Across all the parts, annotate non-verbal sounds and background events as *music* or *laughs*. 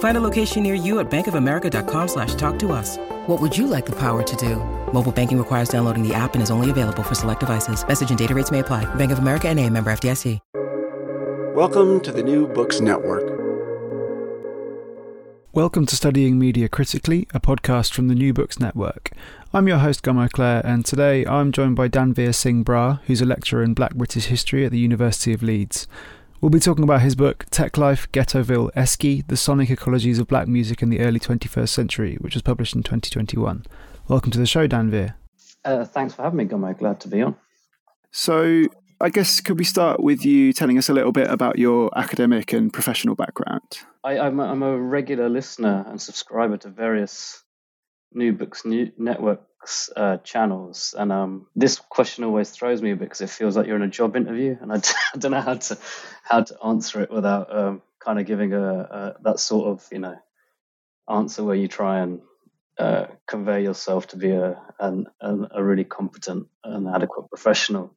Find a location near you at bankofamerica.com slash talk to us. What would you like the power to do? Mobile banking requires downloading the app and is only available for select devices. Message and data rates may apply. Bank of America and a member FDIC. Welcome to the New Books Network. Welcome to Studying Media Critically, a podcast from the New Books Network. I'm your host, Gummo Clare, and today I'm joined by Dhanveer Singh Brar, who's a lecturer in Black British history at the University of Leeds. We'll be talking about his book, Teklife, Ghettoville, Eski, The Sonic Ecologies of Black Music in the Early 21st Century, which was published in 2021. Welcome to the show, Dhanveer. Uh, thanks for having me, Gummo. Glad to be on. So, I guess could we start with you telling us a little bit about your academic and professional background? I, am a, I'm a regular listener and subscriber to various New Books New Networks uh, channels, and um, this question always throws me a bit because it feels like you're in a job interview, and I *laughs* don't know how to how to answer it without um, kind of giving a, a, that sort of you know answer where you try and uh, convey yourself to be a an, a really competent and adequate professional.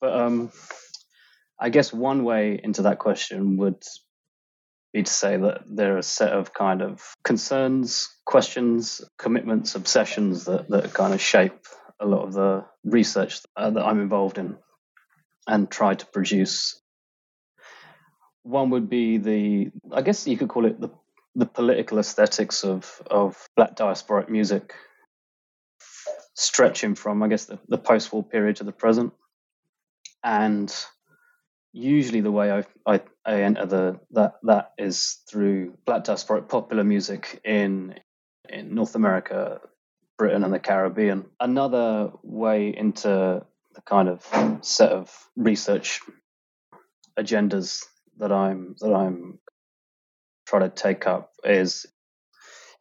But um, I guess one way into that question would to say that there are a set of kind of concerns, questions, commitments, obsessions that, that kind of shape a lot of the research that, uh, that I'm involved in and try to produce. One would be the, I guess you could call it the, the political aesthetics of, of black diasporic music, stretching from, I guess, the, the post war period to the present and usually the way I, I, The that that is through black diasporic popular music in in North America, Britain, and the Caribbean. Another way into the kind of set of research agendas that I'm that I'm trying to take up is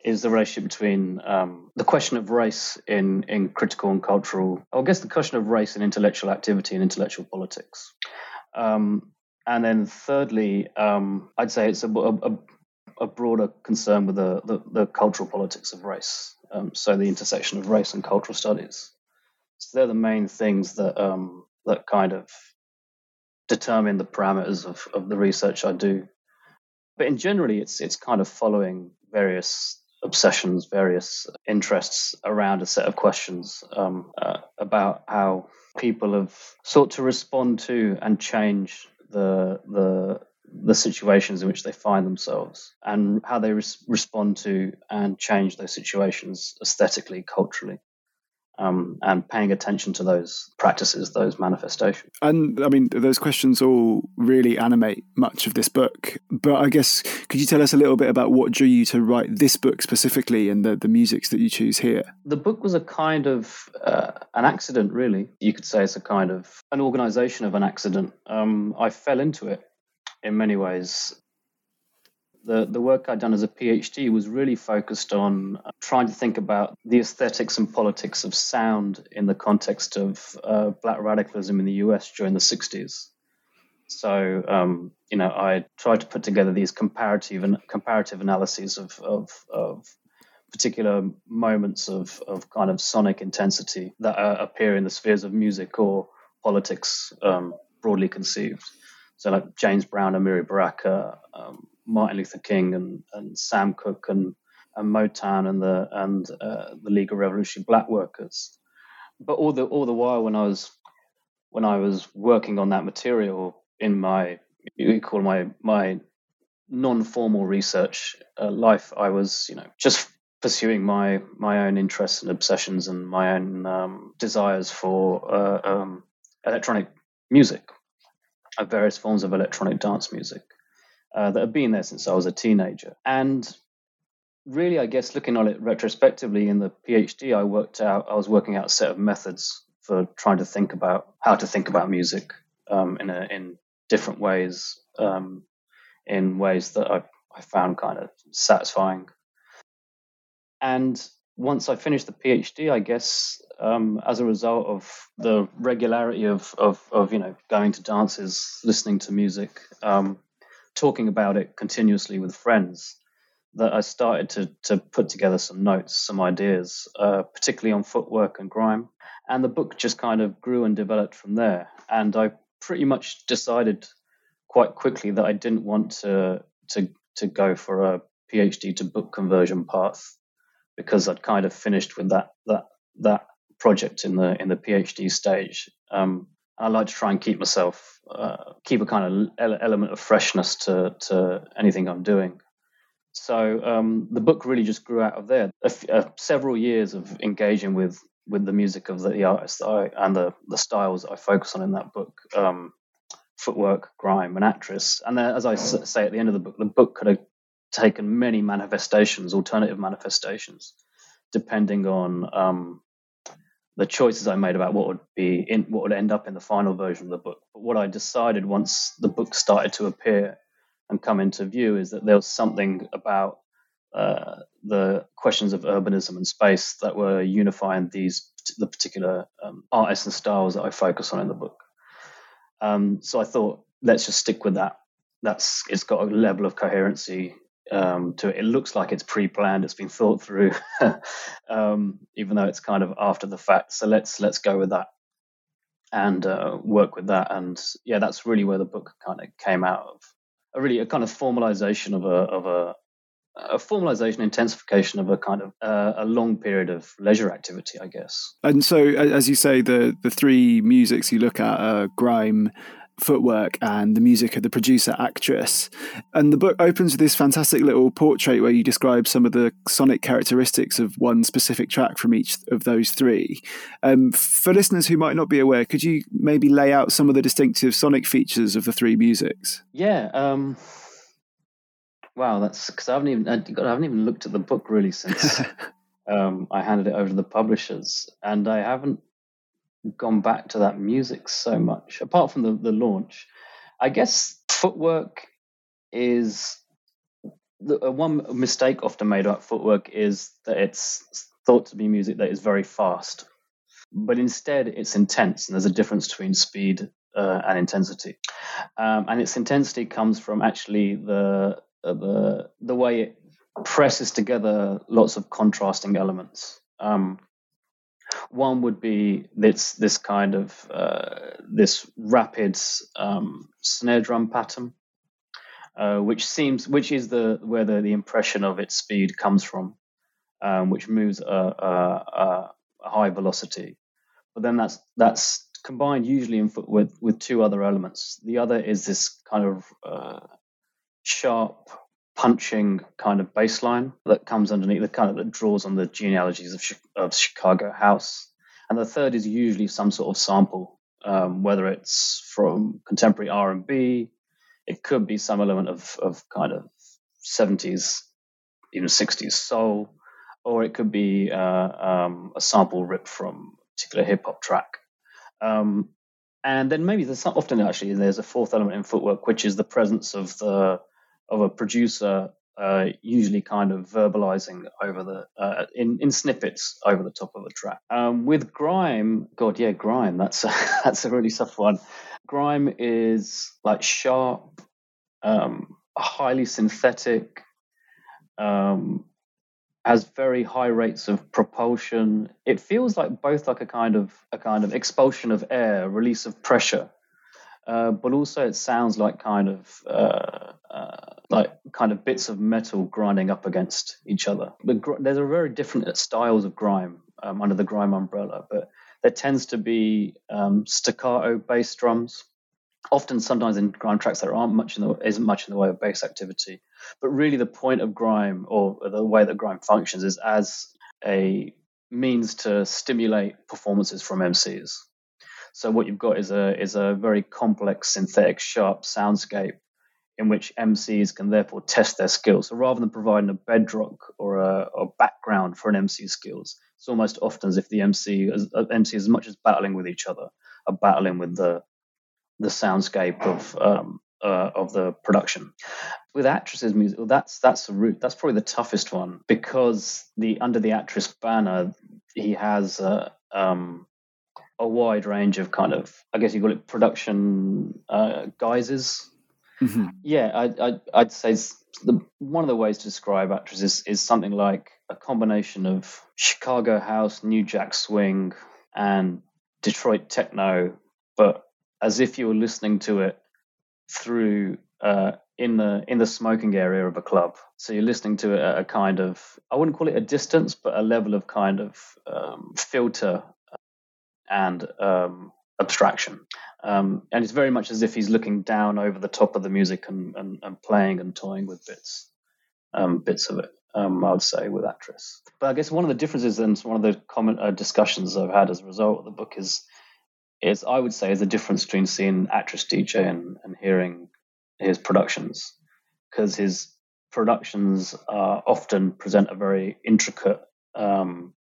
is the relationship between um, the question of race in, in critical and cultural, I guess the question of race in intellectual activity and intellectual politics. Um, and then thirdly, um, I'd say it's a, a, a broader concern with the, the, the, cultural politics of race. Um, so the intersection of race and cultural studies. So they're the main things that um, that kind of determine the parameters of, of the research I do. But in generally, it's it's kind of following various obsessions, various interests around a set of questions um, uh, about how people have sought to respond to and change the the the situations in which they find themselves and how they res- respond to and change those situations aesthetically, culturally um, and paying attention to those practices, those manifestations. And I mean, those questions all really animate much of this book. But I guess, could you tell us a little bit about what drew you to write this book specifically and the, the musics that you choose here? The book was a kind of uh, an accident, really. You could say it's a kind of an organization of an accident. Um, I fell into it in many ways the, the work I'd done as a PhD was really focused on uh, trying to think about the aesthetics and politics of sound in the context of uh, black radicalism in the US during the 60s. So, um, you know, I tried to put together these comparative and comparative analyses of, of, of particular moments of, of kind of sonic intensity that uh, appear in the spheres of music or politics um, broadly conceived. So like James Brown, Amiri Baraka, um, Martin Luther King, and, and Sam Cooke, and, and Motown, and the and uh, the League of Revolutionary Black Workers. But all the all the while when I was when I was working on that material in my you call my my non-formal research uh, life, I was you know just pursuing my my own interests and obsessions and my own um, desires for uh, um, electronic music, of various forms of electronic dance music uh, that have been there since I was a teenager. And really, I guess looking on it retrospectively in the PhD, I worked out I was working out a set of methods for trying to think about how to think about music um, in a, in different ways, um, in ways that I, I found kind of satisfying and once I finished the PhD, I guess um, as a result of the regularity of, of, of, you know going to dances, listening to music, um, talking about it continuously with friends, that I started to to put together some notes, some ideas, uh, particularly on footwork and grime, and the book just kind of grew and developed from there. And I pretty much decided quite quickly that I didn't want to to to go for a PhD to book conversion path because I'd kind of finished with that that that project in the in the PhD stage. Um, I like to try and keep myself uh, keep a kind of element of freshness to to anything I'm doing. So um, the book really just grew out of there. several years of engaging with with the music of the, the artists I, and the the styles I focus on in that book. Um, footwork, grime, and actress. And then, as I say at the end of the book, the book could have taken many manifestations, alternative manifestations, depending on um, the choices I made about what would be in what would end up in the final version of the book. But what I decided once the book started to appear and come into view is that there was something about uh, the questions of urbanism and space that were unifying these the particular um, artists and styles that I focus on in the book. Um, so I thought, let's just stick with that. That's it's got a level of coherency um, to it. It looks like it's pre-planned. It's been thought through, *laughs* um, even though it's kind of after the fact. So let's let's go with that and uh, work with that. And yeah, that's really where the book kind of came out of. A really a kind of formalization of a of a a formalization, intensification of a kind of uh, a long period of leisure activity, I guess. And so, as you say, the the three musics you look at are grime, footwork and the music of the producer actress. And the book opens with this fantastic little portrait where you describe some of the sonic characteristics of one specific track from each of those three. Um, for listeners who might not be aware, could you maybe lay out some of the distinctive sonic features of the three musics? Yeah. Um, wow, that's because I haven't even I, God, I haven't even looked at the book really since. *laughs* um, I handed it over to the publishers, and I haven't gone back to that music so much. Apart from the, the launch, I guess footwork is the uh, one mistake often made about footwork is that it's thought to be music that is very fast, but instead it's intense, and there's a difference between speed uh, and intensity. Um, and its intensity comes from actually the uh, the the way it presses together lots of contrasting elements. Um, one would be this this kind of uh, this rapid um, snare drum pattern, uh, which seems which is the where the, the impression of its speed comes from, um, which moves a, a, a, high velocity. But then that's that's combined usually in, with with two other elements. The other is this kind of uh, sharp punching kind of bass line that comes underneath the kind of that draws on the genealogies of, of Chicago house. And the third is usually some sort of sample, um, whether it's from contemporary R and B, it could be some element of of kind of 70s, even 60s soul, or it could be uh, um, a sample ripped from a particular hip hop track. Um, and then maybe there's often actually there's a fourth element in footwork, which is the presence of the of a producer uh, usually kind of verbalizing over the uh, in in snippets over the top of a track. Um, with grime, God, yeah, grime. That's a, *laughs* that's a really tough one. Grime is like sharp, um, highly synthetic, um, has very high rates of propulsion. It feels like both like a kind of a kind of expulsion of air, release of pressure, uh, but also it sounds like kind of uh, uh, like kind of bits of metal grinding up against each other. The gr- there's a very different styles of grime um, under the grime umbrella, but there tends to be um, staccato bass drums. Often, sometimes in grime tracks, there aren't much in the, isn't much in the way of bass activity. But really, the point of grime, or the way that grime functions, is as a means to stimulate performances from MCs. So what you've got is a is a very complex, synthetic, sharp soundscape in which MCs can therefore test their skills. So rather than providing a bedrock or a, a background for an MC skills, it's almost often as if the MC, as, uh, MC as much as battling with each other, are battling with the the soundscape of um, uh, of the production. With actresses' music, well, that's that's the route. That's probably the toughest one because the under the actress banner, he has uh, um, a wide range of kind of, I guess you call it production uh, guises. Mm-hmm. Yeah, I, would say the, one of the ways to describe Actress is, is something like a combination of Chicago house, New Jack swing, and Detroit techno, but as if you were listening to it through uh, in the in the smoking area of a club. So you're listening to it at a kind of I wouldn't call it a distance, but a level of kind of um, filter and um, abstraction. Um, and it's very much as if he's looking down over the top of the music and, and, and playing and toying with bits, um, bits of it. Um, I would say with Actress. But I guess one of the differences and one of the common uh, discussions I've had as a result of the book is, is I would say is the difference between seeing Actress DJ and, and hearing his productions, because his productions uh, often present a very intricate um,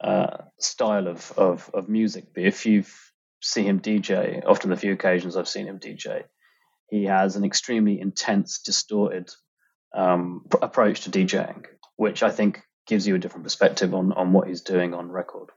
uh, style of, of, of music. But if you see him DJ, often the few occasions I've seen him DJ, he has an extremely intense, distorted um, pr- approach to DJing, which I think gives you a different perspective on, on what he's doing on record.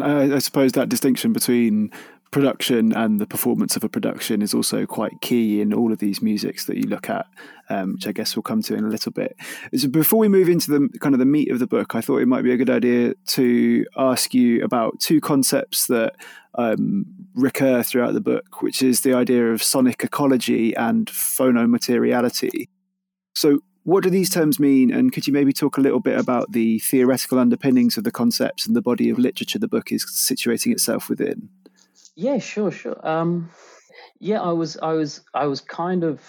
I, I suppose that distinction between production and the performance of a production is also quite key in all of these musics that you look at, um, which I guess we'll come to in a little bit. So before we move into the kind of the meat of the book, I thought it might be a good idea to ask you about two concepts that um, recur throughout the book, which is the idea of sonic ecology and phonomateriality. So, what do these terms mean? And could you maybe talk a little bit about the theoretical underpinnings of the concepts and the body of literature the book is situating itself within? Yeah, sure, sure. Um, yeah, I was, I was, I was kind of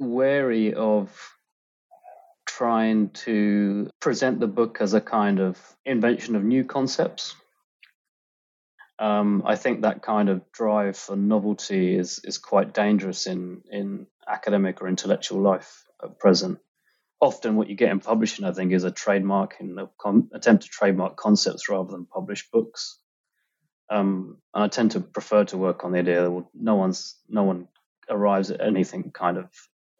wary of trying to present the book as a kind of invention of new concepts. Um, I think that kind of drive for novelty is is quite dangerous in in academic or intellectual life at present. Often, what you get in publishing, I think, is a trademark and a con- attempt to trademark concepts rather than publish books. Um, and I tend to prefer to work on the idea that no one's no one arrives at anything kind of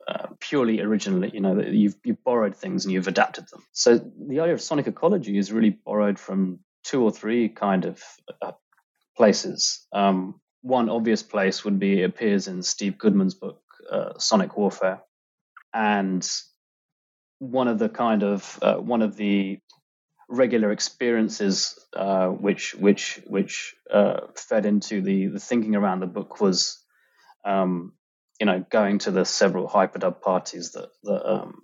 uh, purely originally. You know that you've you've borrowed things and you've adapted them. So the idea of sonic ecology is really borrowed from two or three kind of uh, places. Um, one obvious place would be it appears in Steve Goodman's book uh, Sonic Warfare, and one of the kind of uh, one of the regular experiences uh, which which which uh, fed into the the thinking around the book was um, you know going to the several hyperdub parties that that um,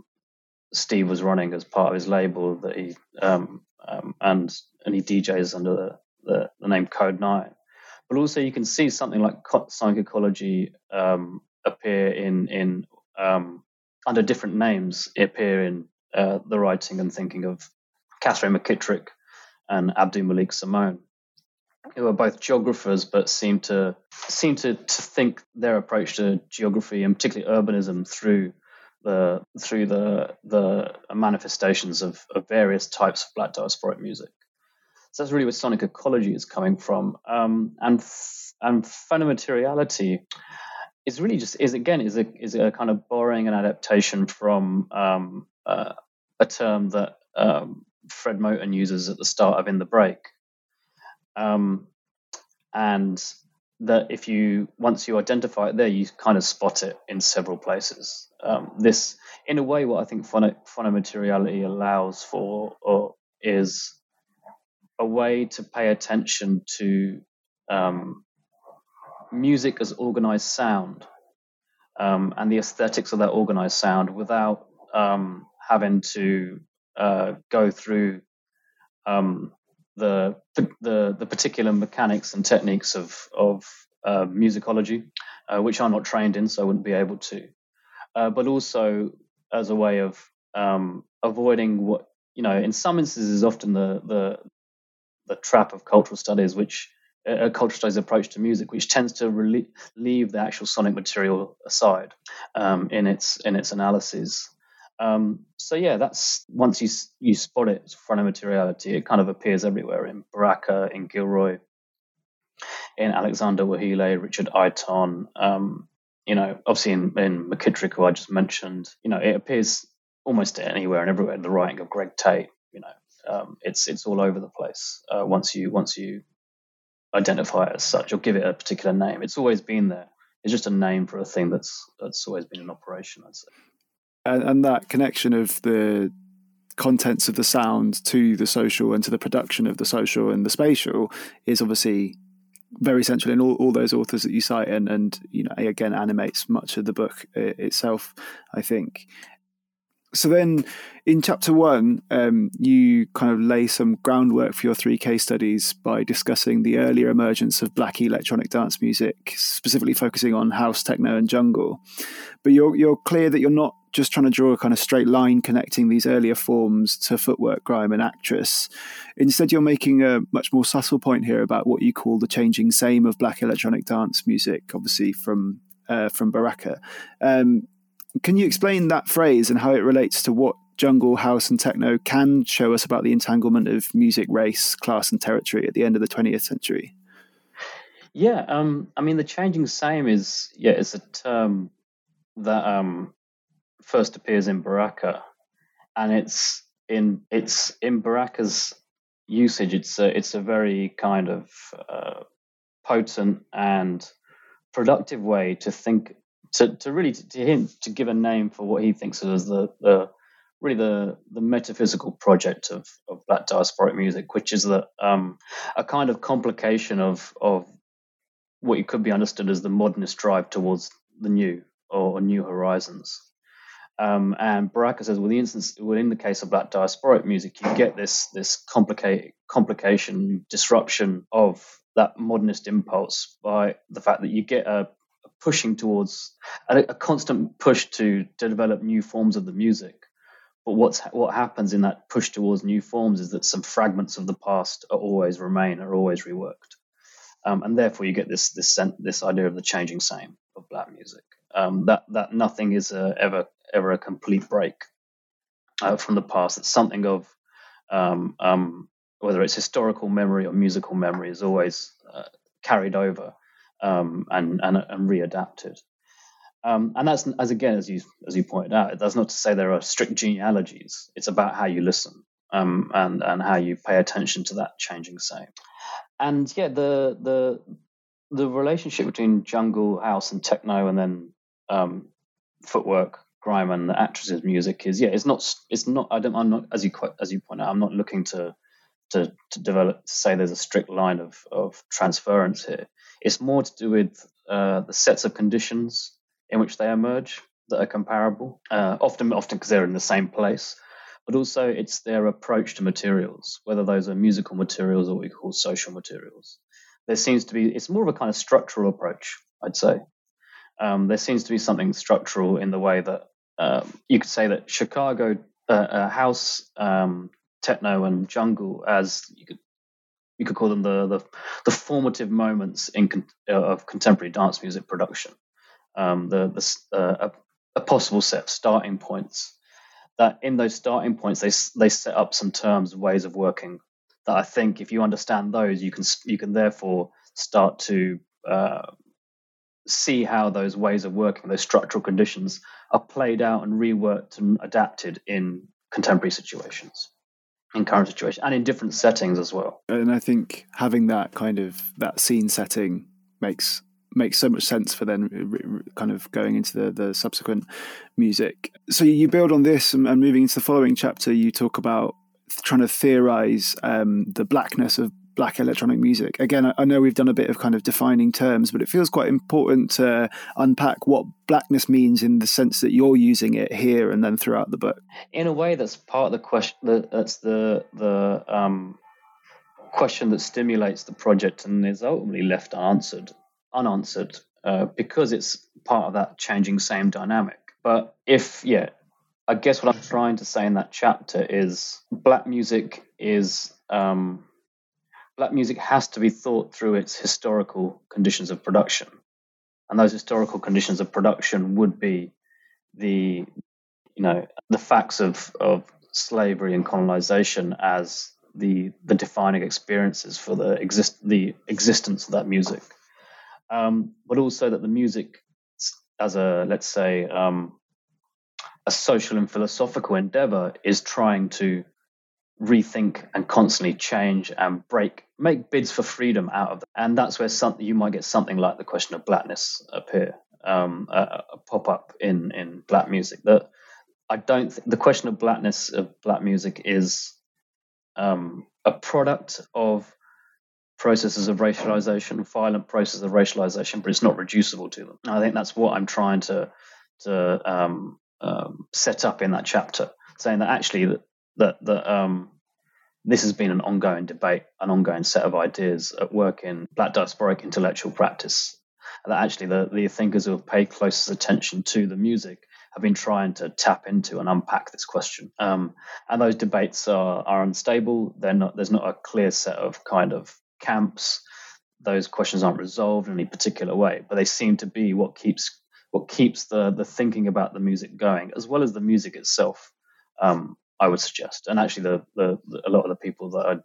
Steve was running as part of his label that he um, um and and he DJs under the, the, the, name Kode9. But also you can see something like sonic ecology um, appear in in um, under different names appear in uh, the writing and thinking of Katherine McKittrick and AbdouMaliq Simone, who are both geographers but seem to seem to, to think their approach to geography and particularly urbanism through the through the the manifestations of, of various types of black diasporic music. So that's really where sonic ecology is coming from, um, and and phonomateriality is really just is again is a is a kind of borrowing an adaptation from um, uh, a term that um, Fred Moten uses at the start of In the Break. Um, and that if you once you identify it there, you kind of spot it in several places. Um, this, in a way, what I think phono- phonomateriality allows for or is a way to pay attention to um, music as organized sound um, and the aesthetics of that organized sound without um, having to uh, go through um, the, the the particular mechanics and techniques of of uh, musicology, uh, which I'm not trained in, so I wouldn't be able to. Uh, but also as a way of um, avoiding what you know, in some instances, is often the the the trap of cultural studies, which a cultural studies approach to music, which tends to leave the actual sonic material aside um, in its in its analysis. Um, so yeah, that's once you you spot it phonomateriality, it kind of appears everywhere in Baraka, in Gilroy, in Alexander Weheliye, Richard Iton. Um, you know, obviously in, in McKittrick, who I just mentioned. You know, it appears almost anywhere and everywhere. In the writing of Greg Tate. You know, um, it's it's all over the place. Uh, once you once you identify it as such or give it a particular name. It's always been there. It's just a name for a thing that's that's always been in operation. I'd say. And, and that connection of the contents of the sound to the social and to the production of the social and the spatial is obviously very central in all, all those authors that you cite and and you know again animates much of the book itself i think so then in chapter one, um, you kind of lay some groundwork for your three case studies by discussing the earlier emergence of black electronic dance music, specifically focusing on house, techno, and jungle. But you're you're clear that you're not just trying to draw a kind of straight line connecting these earlier forms to footwork, grime, and actress. Instead, you're making a much more subtle point here about what you call the changing same of black electronic dance music, obviously from uh, from Baraka. Um, can you explain that phrase and how it relates to what jungle, house, and techno can show us about the entanglement of music, race, class, and territory at the end of the 20th century? Yeah, um, I mean, the changing same is yeah, it's a term that um, first appears in Baraka, and it's in it's in Baraka's usage. It's a it's a very kind of uh, potent and productive way to think to, to really to him to give a name for what he thinks of as the, the really the the metaphysical project of, of black diasporic music, which is that um, a kind of complication of of what could be understood as the modernist drive towards the new or new horizons. Um, and Baraka says, well, the instance, well, in the case of black diasporic music, you get this this complicate complication, disruption of that modernist impulse by the fact that you get a pushing towards a, a constant push to, to develop new forms of the music. But what's what happens in that push towards new forms is that some fragments of the past are always remain, are always reworked, um, and therefore you get this this this idea of the changing same of black music. Um, that that nothing is a, ever ever a complete break uh, from the past. It's something of um, um whether it's historical memory or musical memory is always uh, carried over um, and, and, and readapted. Um, and that's as again as you as you pointed out, that's not to say there are strict genealogies. It's about how you listen um, and and how you pay attention to that changing sound. And yeah, the the the relationship between jungle, house, and techno, and then um, footwork, grime, and the actresses' music is yeah, it's not it's not. I don't. I'm not as you quite as you point out. I'm not looking to to to develop to say there's a strict line of of transference here. It's more to do with uh, the sets of conditions in which they emerge that are comparable. Uh, often, often because they're in the same place, but also it's their approach to materials, whether those are musical materials or what we call social materials. There seems to be it's more of a kind of structural approach, I'd say. Um, there seems to be something structural in the way that um, you could say that Chicago uh, uh house um, techno and jungle as you could you could call them the the, the formative moments in uh, of contemporary dance music production. Um, the, the uh, a, a, possible set of starting points. That in those starting points, they they set up some terms, ways of working. That I think, if you understand those, you can you can therefore start to uh, see how those ways of working, those structural conditions, are played out and reworked and adapted in contemporary situations in current situation and in different settings as well. And I think having that kind of that scene setting makes makes so much sense for then kind of going into the, the subsequent music. So you build on this and, and moving into the following chapter, you talk about trying to theorize um, the blackness of black electronic music? Again, I know we've done a bit of kind of defining terms, but it feels quite important to unpack what blackness means in the sense that you're using it here and then throughout the book. In a way, that's part of the question. That's the the um, question that stimulates the project and is ultimately left unanswered, unanswered uh, because it's part of that changing same dynamic. But if yeah, I guess what I'm trying to say in that chapter is black music is um, black music has to be thought through its historical conditions of production, and those historical conditions of production would be the you know the facts of of slavery and colonization as the the defining experiences for the exist the existence of that music, um, but also that the music as a let's say um, a social and philosophical endeavor is trying to rethink and constantly change and break, make bids for freedom out of that. And that's where something you might get something like the question of blackness appear, um, a pop up in in black music. That I don't. Th- the question of blackness of black music is um, a product of processes of racialization, violent processes of racialization, but it's not reducible to them. I think that's what I'm trying to to um, um, set up in that chapter, saying that actually that that, um, this has been an ongoing debate, an ongoing set of ideas at work in Black diasporic intellectual practice. That actually the, the thinkers who have paid closest attention to the music have been trying to tap into and unpack this question. Um, and those debates are, are unstable. They're not, there's not a clear set of kind of camps. Those questions aren't resolved in any particular way, but they seem to be what keeps what keeps the the thinking about the music going, as well as the music itself. Um, I would suggest, and actually, the, the, the, a lot of the people that I,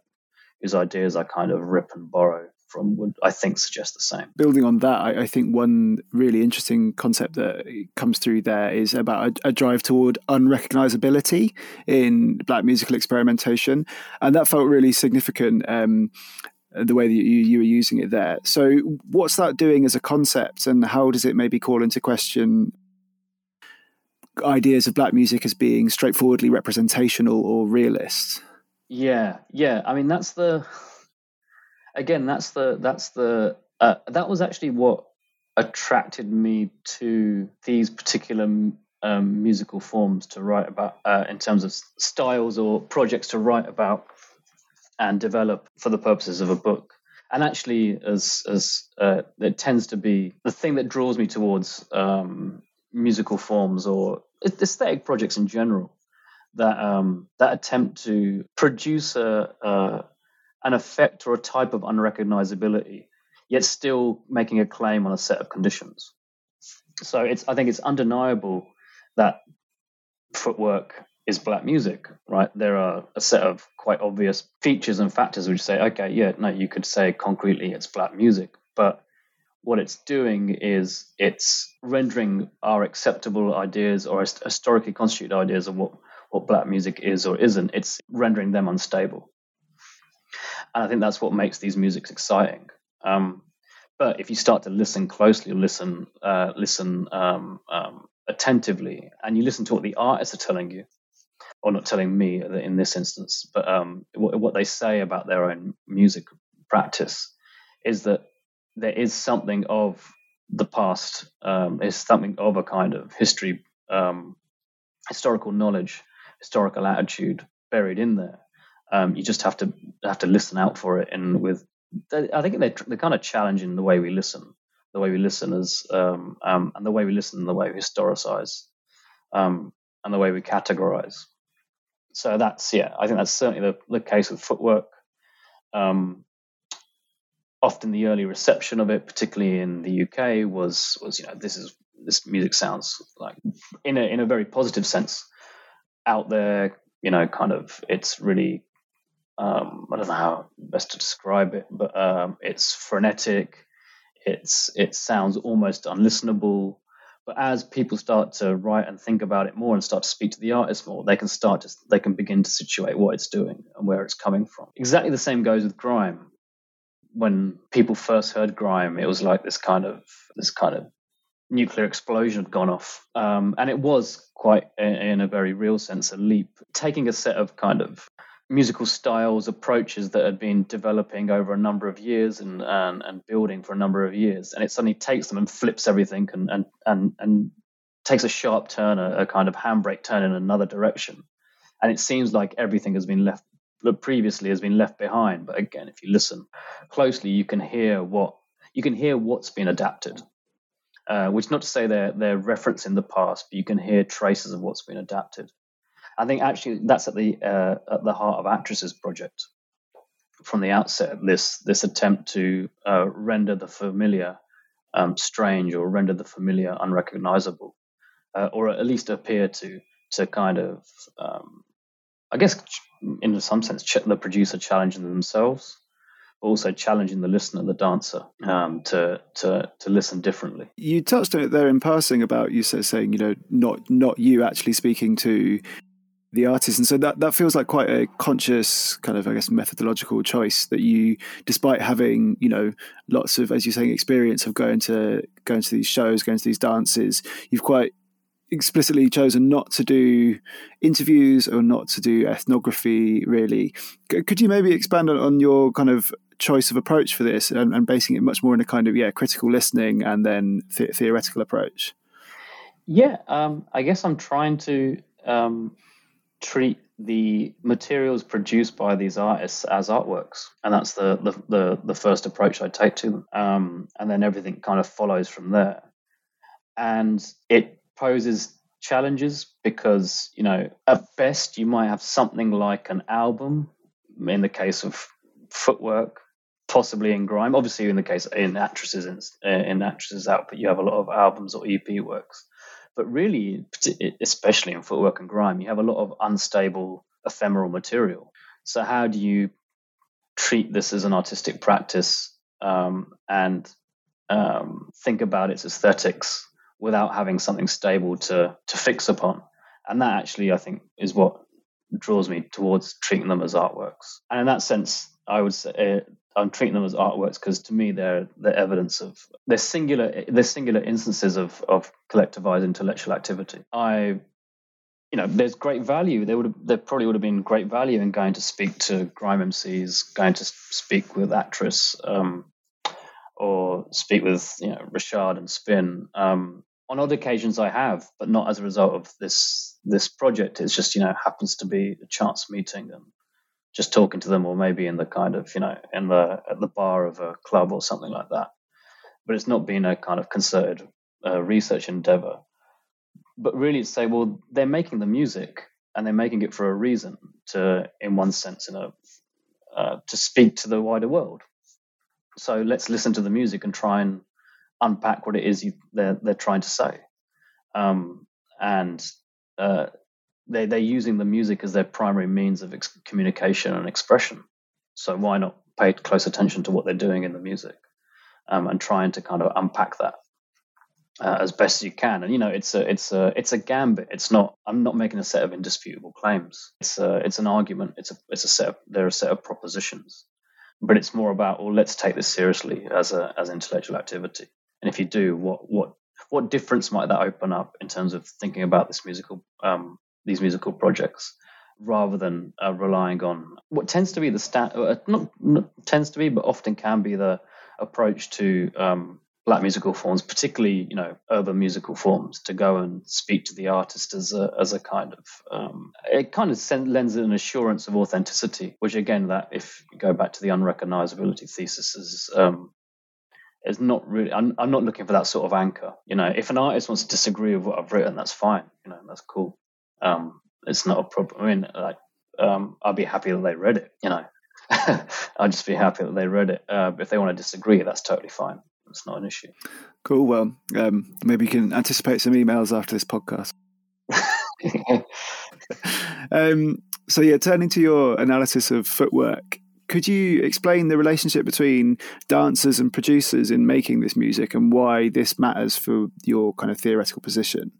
whose ideas I kind of rip and borrow from would I think suggest the same. Building on that, I, I think one really interesting concept that comes through there is about a, a, drive toward unrecognizability in black musical experimentation, and that felt really significant. Um, the way that you, you were using it there. So, what's that doing as a concept, and how does it maybe call into question ideas of black music as being straightforwardly representational or realist? Yeah, yeah. I mean, that's the again, that's the that's the uh, that was actually what attracted me to these particular um, musical forms to write about uh, in terms of styles or projects to write about and develop for the purposes of a book. And actually, as as uh, it tends to be the thing that draws me towards um, musical forms or aesthetic projects in general, that um, that attempt to produce a, an effect or a type of unrecognizability, yet still making a claim on a set of conditions. So it's I think it's undeniable that footwork is black music, right? There are a set of quite obvious features and factors which say, okay, yeah, no, you could say concretely it's black music, but what it's doing is it's rendering our acceptable ideas or historically constituted ideas of what, what black music is or isn't, it's rendering them unstable. And I think that's what makes these musics exciting. Um, but if you start to listen closely, listen, uh, listen um, um, attentively, and you listen to what the artists are telling you, or not telling me in this instance, but um, what, what, they say about their own music practice is that there is something of the past, um, is something of a kind of history, um, historical knowledge, historical attitude buried in there. Um, you just have to have to listen out for it, and with I think they're, they're kind of challenging the way we listen, the way we listen as, um, um, and the way we listen, and the way we historicize, and the way we categorize so that's yeah, I think that's certainly the, the case with footwork. Um, often the early reception of it, particularly in the UK, was was you know this is this music sounds like in a in a very positive sense out there. You know, kind of it's really um, I don't know how best to describe it, but um, it's frenetic. It's it sounds almost unlistenable. But as people start to write and think about it more and start to speak to the artist more, they can start to they can begin to situate what it's doing and where it's coming from. Exactly the same goes with grime. When people first heard grime, it was like this kind of this kind of nuclear explosion had gone off, um, and it was quite in a very real sense a leap, taking a set of kind of musical styles, approaches that had been developing over a number of years and, and, and building for a number of years. And it suddenly takes them and flips everything and, and, and, and takes a sharp turn, a, a kind of handbrake turn in another direction. And it seems like everything has been left previously has been left behind. But again, if you listen closely, you can hear what you can hear what's been adapted. Uh, which not to say they're they're referencing the past, but you can hear traces of what's been adapted. I think actually that's at the uh, at the heart of Actresses project from the outset. This this attempt to uh, render the familiar um, strange or render the familiar unrecognizable, uh, or at least appear to to kind of um, I guess in some sense the producer challenging themselves but also challenging the listener, the dancer, um, to to to listen differently. You touched on it there in passing about you say saying, you know, not not you actually speaking to the artist. And so that, that feels like quite a conscious kind of, I guess, methodological choice that you, despite having, you know, lots of, as you're saying, experience of going to going to these shows, going to these dances, you've quite explicitly chosen not to do interviews or not to do ethnography really could you maybe expand on, on your kind of choice of approach for this and, and, basing it much more in a kind of yeah critical listening and then th- theoretical approach yeah um, i guess i'm trying to um, treat the materials produced by these artists as artworks, and that's the the the, the first approach I take to them. Um, and then everything kind of follows from there. And it poses challenges because you know at best you might have something like an album in the case of footwork possibly in grime obviously in the case in actresses in, in actresses output you have a lot of albums or ep works but really, especially in footwork and grime, you have a lot of unstable, ephemeral material. So, how do you treat this as an artistic practice um, and um, think about its aesthetics without having something stable to to fix upon? And that actually, I think, is what draws me towards treating them as artworks. And in that sense, I would say I'm treating them as artworks because to me they're the evidence of they're singular they're singular instances of of collectivized intellectual activity. I you know, there's great value. There would have, there probably would have been great value in going to speak to grime MCs, going to speak with actress, um, or speak with you know Rashad and Spinn. Um, on other occasions, I have, but not as a result of this this project. It's just you know happens to be a chance meeting and just talking to them, or maybe in the kind of you know in the at the bar of a club or something like that. But it's not been a kind of concerted uh, research endeavor. But really, to say, well, they're making the music and they're making it for a reason to, in one sense, in a uh, to speak to the wider world. So let's listen to the music and try and unpack what it is you, they're they're trying to say. Um, and uh, they they're using the music as their primary means of ex- communication and expression. So why not pay close attention to what they're doing in the music um, and trying to kind of unpack that uh, as best as you can. And you know, it's a it's a it's a gambit. It's not. I'm not making a set of indisputable claims. It's a it's an argument. It's a it's a set. Of, there are a set of propositions. But it's more about well, let's take this seriously as a as intellectual activity. And if you do, what what what difference might that open up in terms of thinking about this musical um, these musical projects rather than uh, relying on what tends to be the stat uh, not, not, tends to be but often can be the approach to um, black musical forms particularly you know urban musical forms to go and speak to the artist as a as a kind of um, it kind of send, lends an assurance of authenticity which again that if you go back to the unrecognizability thesis is um, is not really I'm, I'm not looking for that sort of anchor you know if an artist wants to disagree with what i've written that's fine you know that's cool um, it's not a problem. I mean, like, um, i'd be happy that they read it. You know, *laughs* I'll just be happy that they read it. Uh, if they want to disagree, that's totally fine. It's not an issue. Cool. Well, um, maybe you can anticipate some emails after this podcast. *laughs* *laughs* um, so yeah, turning to your analysis of footwork, could you explain the relationship between dancers and producers in making this music and why this matters for your kind of theoretical position?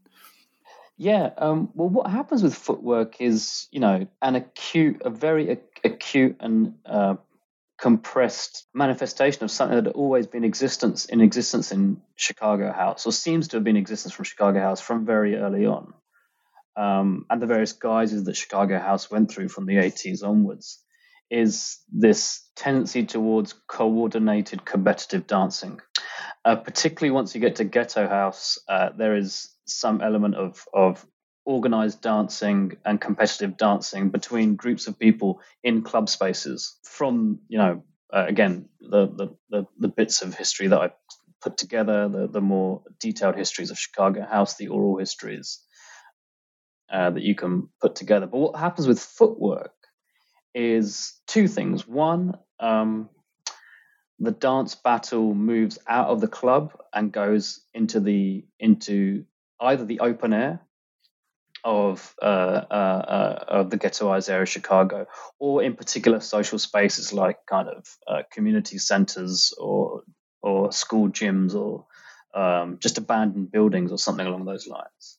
Yeah. Um, well, what happens with footwork is, you know, an acute, a very ac- acute and uh, compressed manifestation of something that had always been existence in existence in Chicago House, or seems to have been existence from Chicago House from very early on. um, and the various guises that Chicago House went through from the 80s onwards is this tendency towards coordinated competitive dancing. Uh, particularly once you get to Ghetto House, uh, there is some element of, of organized dancing and competitive dancing between groups of people in club spaces from, you know, uh, again, the, the, the, the, bits of history that I put together, the, the more detailed histories of Chicago House, the oral histories uh, that you can put together. But what happens with footwork is two things. One, um, the dance battle moves out of the club and goes into the into either the open air of uh, uh, uh, of the ghettoized area of Chicago, or in particular social spaces like kind of uh, community centers or or school gyms or um, just abandoned buildings or something along those lines.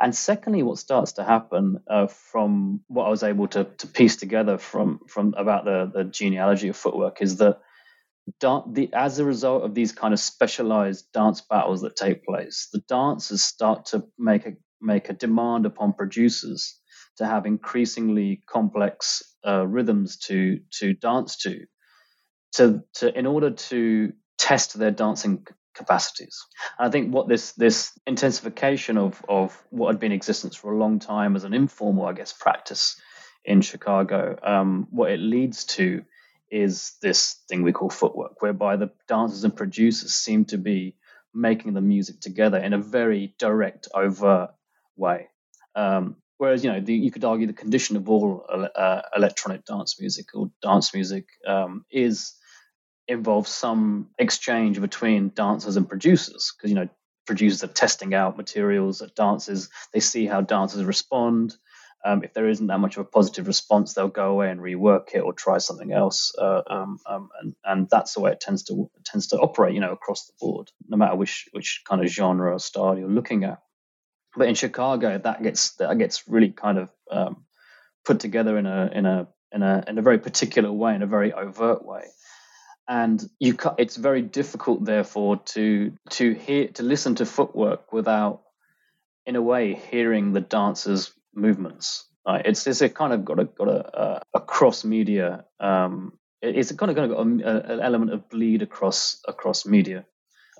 And secondly, what starts to happen uh, from what I was able to, to piece together from from about the, the genealogy of footwork is that the, as a result of these kind of specialized dance battles that take place, the dancers start to make a make a demand upon producers to have increasingly complex uh, rhythms to to dance to, to to in order to test their dancing capacities. And I think what this this intensification of of what had been existence for a long time as an informal, I guess, practice in Chicago, um, what it leads to is this thing we call footwork, whereby the dancers and producers seem to be making the music together in a very direct, overt way. Um, whereas, you know, the, you could argue the condition of all uh, electronic dance music or dance music um, is involves some exchange between dancers and producers because you know producers are testing out materials at dances. They see how dancers respond. Um, if there isn't that much of a positive response they'll go away and rework it or try something else uh, um, um, and, and that's the way it tends to tends to operate you know across the board no matter which which kind of genre or style you're looking at. But in chicago that gets that gets really kind of um, put together in a in a in a in a very particular way in a very overt way and you it's very difficult therefore to to hear to listen to footwork without in a way hearing the dancers movements right? it's it's a kind of got a got a, a cross media um, it's kind of got an element of bleed across across media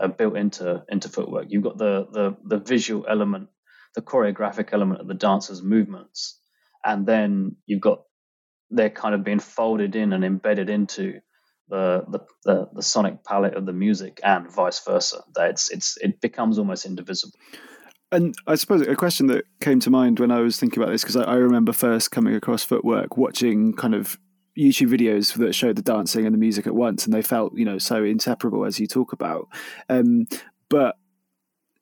uh, built into into footwork you've got the the the visual element the choreographic element of the dancers movements and then you've got they're kind of being folded in and embedded into the, the, the, the sonic palette of the music and vice versa. That it's it's it becomes almost indivisible. And I suppose a question that came to mind when I was thinking about this because I, I remember first coming across footwork, watching kind of YouTube videos that showed the dancing and the music at once, and they felt you know so inseparable as you talk about. Um, but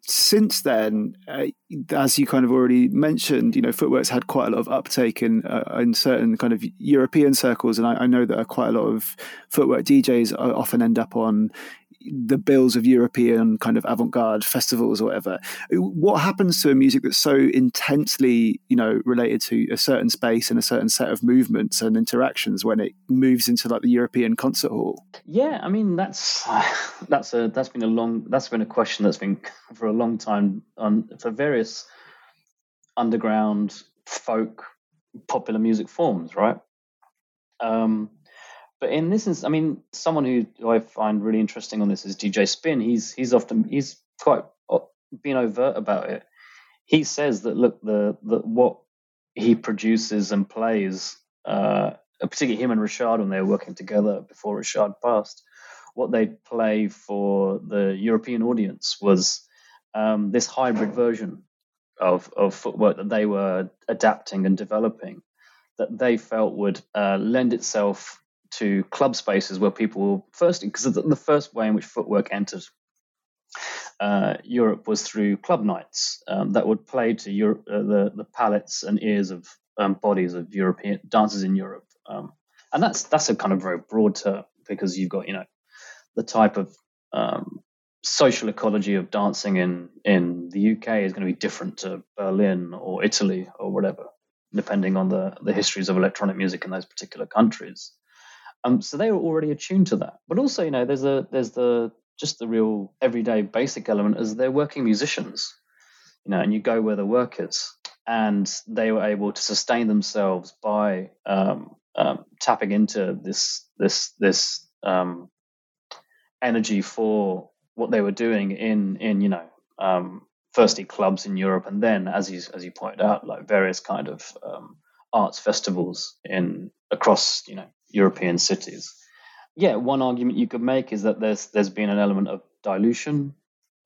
since then, uh, as you kind of already mentioned, you know, footwork's had quite a lot of uptake in uh, in certain kind of European circles, and I, I know that quite a lot of footwork DJs often end up on the bills of European kind of avant-garde festivals or whatever. What happens to a music that's so intensely, you know, related to a certain space and a certain set of movements and interactions when it moves into like the European concert hall? Yeah, I mean that's *sighs* that's a that's been a long that's been a question that's been *laughs* for a long time on for various underground folk popular music forms, right? Um, but in this instance, I mean, someone who, I find really interesting on this is DJ Spinn. He's he's often he's quite been overt about it. He says that look, the the what he produces and plays, uh, particularly him and Rashad when they were working together before Rashad passed, what they play for the European audience was um, this hybrid version of of footwork that they were adapting and developing that they felt would uh, lend itself to club spaces where people first because the first way in which footwork entered uh, Europe was through club nights um, that would play to Europe, uh, the the palates and ears of um, bodies of European dancers in Europe, um, and that's that's a kind of very broad term because you've got you know the type of um, social ecology of dancing in in the UK is going to be different to Berlin or Italy or whatever, depending on the the histories of electronic music in those particular countries. Um, so they were already attuned to that. But also, you know, there's a there's the just the real everyday basic element is they're working musicians, you know, and you go where the work is. and they were able to sustain themselves by um, um, tapping into this this this um, energy for what they were doing in in you know um, firstly clubs in Europe and then as you as you pointed out like various kind of um, arts festivals in across you know European cities. Yeah, one argument you could make is that there's there's been an element of dilution.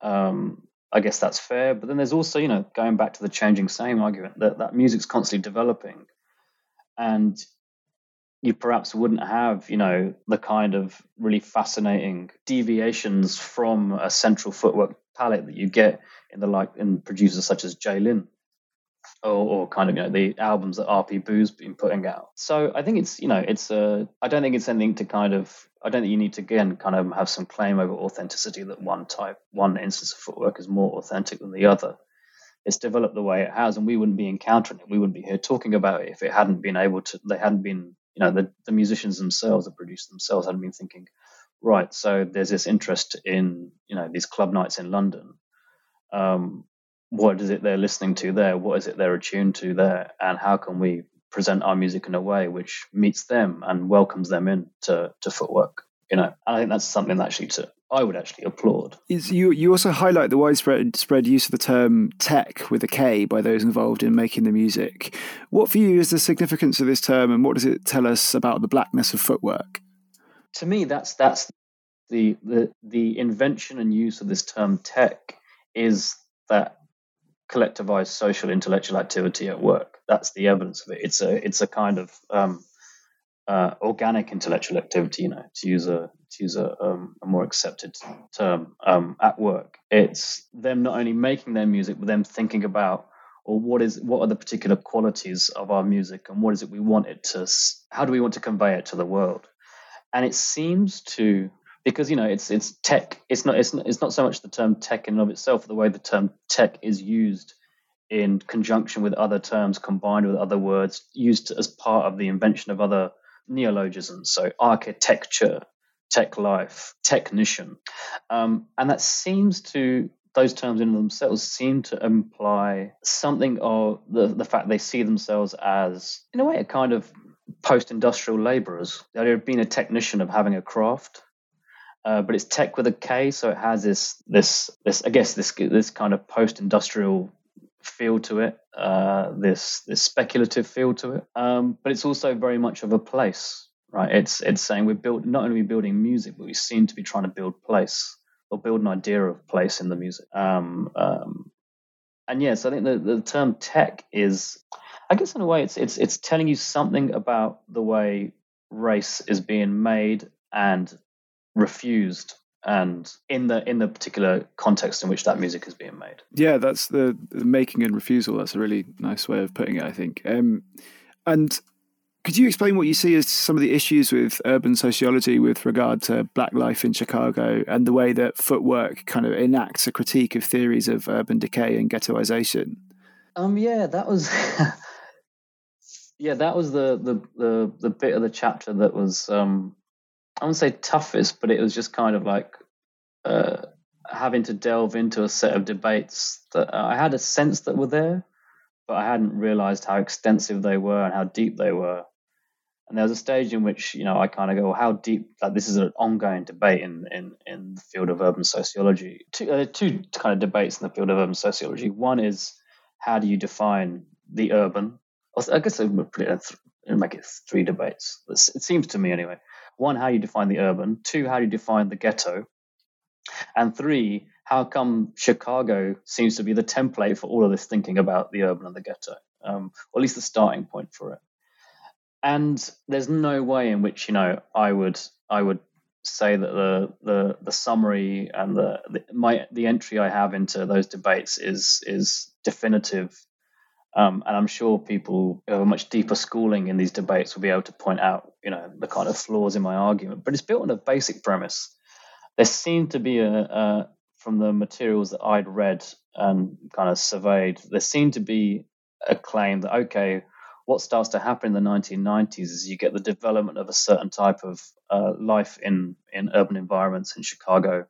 Um, I guess that's fair. But then there's also, you know, going back to the changing same argument that that music's constantly developing, and you perhaps wouldn't have, you know, the kind of really fascinating deviations from a central footwork palette that you get in the like in producers such as Jlin. Or, or, kind of you know the albums that RP Boo's been putting out. So I think it's you know it's a I don't think it's anything to kind of I don't think you need to again kind of have some claim over authenticity that one type, one instance of footwork is more authentic than the other. It's developed the way it has, and we wouldn't be encountering it. We wouldn't be here talking about it if it hadn't been able to. They hadn't been, you know, the, the musicians themselves, the producers themselves, hadn't been thinking, right. So there's this interest in, you know, these club nights in London. Um, what is it they're listening to there? What is it they're attuned to there? And how can we present our music in a way which meets them and welcomes them into to footwork. You know, I think that's something that actually to I would actually applaud. Is you you also highlight the widespread spread use of the term tech with a K by those involved in making the music. What for you is the significance of this term, and what does it tell us about the blackness of footwork? To me, that's that's the the the invention and use of this term tech is that collectivized social intellectual activity at work. That's the evidence of it. It's a it's a kind of um, uh, organic intellectual activity, you know, to use a to use a, um, a more accepted term um, at work. It's them not only making their music, but them thinking about or what is what are the particular qualities of our music and what is it we want it to how do we want to convey it to the world and it seems to because you know it's it's tech. It's not it's not, it's not so much the term tech in and of itself, the way the term tech is used in conjunction with other terms, combined with other words, used as part of the invention of other neologisms. So architecture, Teklife, technician, um, and that seems to those terms in themselves seem to imply something of the, the fact they see themselves as, in a way, a kind of post-industrial laborers. The idea of being a technician, of having a craft, uh, but it's tech with a K, so it has this this this I guess this this kind of post-industrial feel to it, uh, this this speculative feel to it. Um, but it's also very much of a place, right? It's it's saying we're built not only building music, but we seem to be trying to build place or build an idea of place in the music. Um, um, and yes, I think the, the term tech is, I guess in a way, it's it's it's telling you something about the way race is being made and refused and in the in the particular context in which that music is being made. Yeah, that's the, the making and refusal. That's a really nice way of putting it, I think. Um, and could you explain what you see as some of the issues with urban sociology with regard to black life in Chicago and the way that footwork kind of enacts a critique of theories of urban decay and ghettoization? Um, yeah, that was. *laughs* yeah, that was the, the the the bit of the chapter that was um, I wouldn't say toughest, but it was just kind of like uh, having to delve into a set of debates that uh, I had a sense that were there, but I hadn't realized how extensive they were and how deep they were. And there was a stage in which you know I kind of go, well, how deep? Like this is an ongoing debate in in in the field of urban sociology. Two uh, two kind of debates in the field of urban sociology. One is how do you define the urban? I guess I would put it in, make it three debates. It seems to me anyway one, how you define the urban. Two, how you define the ghetto. And three, how come Chicago seems to be the template for all of this thinking about the urban and the ghetto, um, or at least the starting point for it. And there's no way in which you know I would I would say that the the the summary and the, the my the entry I have into those debates is is definitive um, and I'm sure people who have a much deeper schooling in these debates will be able to point out, you know, the kind of flaws in my argument. But it's built on a basic premise. There seemed to be a, a from the materials that I'd read and kind of surveyed, there seemed to be a claim that okay, what starts to happen in the 1990s is you get the development of a certain type of uh, life in in urban environments in Chicago,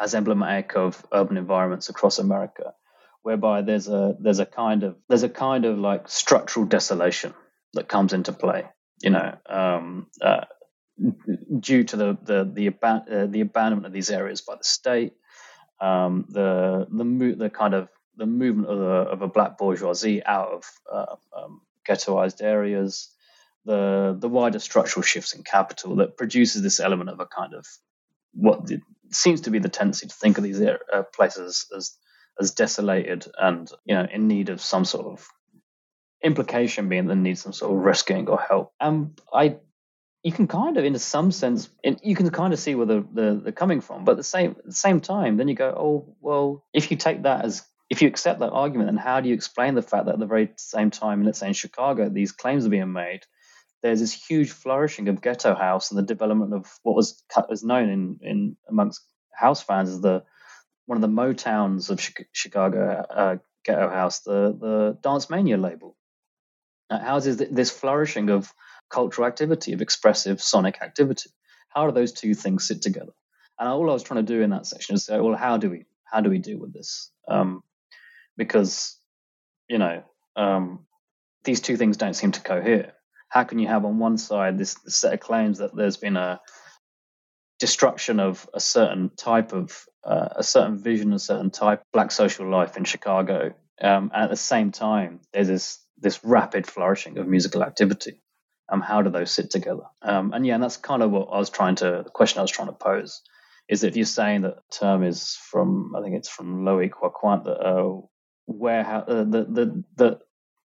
as emblematic of urban environments across America whereby there's a there's a kind of there's a kind of like structural desolation that comes into play. You know, um, uh, due to the the the, aban- uh, the abandonment of these areas by the state, um, the the mo- the kind of the movement of, the, of a black bourgeoisie out of uh, um, ghettoized areas, the the wider structural shifts in capital that produces this element of a kind of what the, seems to be the tendency to think of these uh, places as as desolated and you know in need of some sort of implication being that needs some sort of rescuing or help. And I you can kind of, in some sense, you can kind of see where the, the, they're coming from. But at the same at the same time, then you go, oh well, if you take that as if you accept that argument, then how do you explain the fact that at the very same time, let's say in Chicago, these claims are being made? There's this huge flourishing of ghetto house and the development of what was was known in, in amongst house fans as the one of the Motowns of Chicago uh, ghetto house, the the Dance Mania label. Now, houses this flourishing of cultural activity, of expressive sonic activity. How do those two things sit together? And all I was trying to do in that section is say, well, how do we how do we deal with this? Um, because you know um, these two things don't seem to cohere. How can you have on one side this, this set of claims that there's been a destruction of a certain type of uh, a certain vision, a certain type of black social life in Chicago, um, at the same time there's this this rapid flourishing of musical activity. Um, how do those sit together? Um, and yeah, and that's kind of what I was trying to the question I was trying to pose is that if you're saying that term is from I think it's from Loic Wacquant that uh, uh, the, the the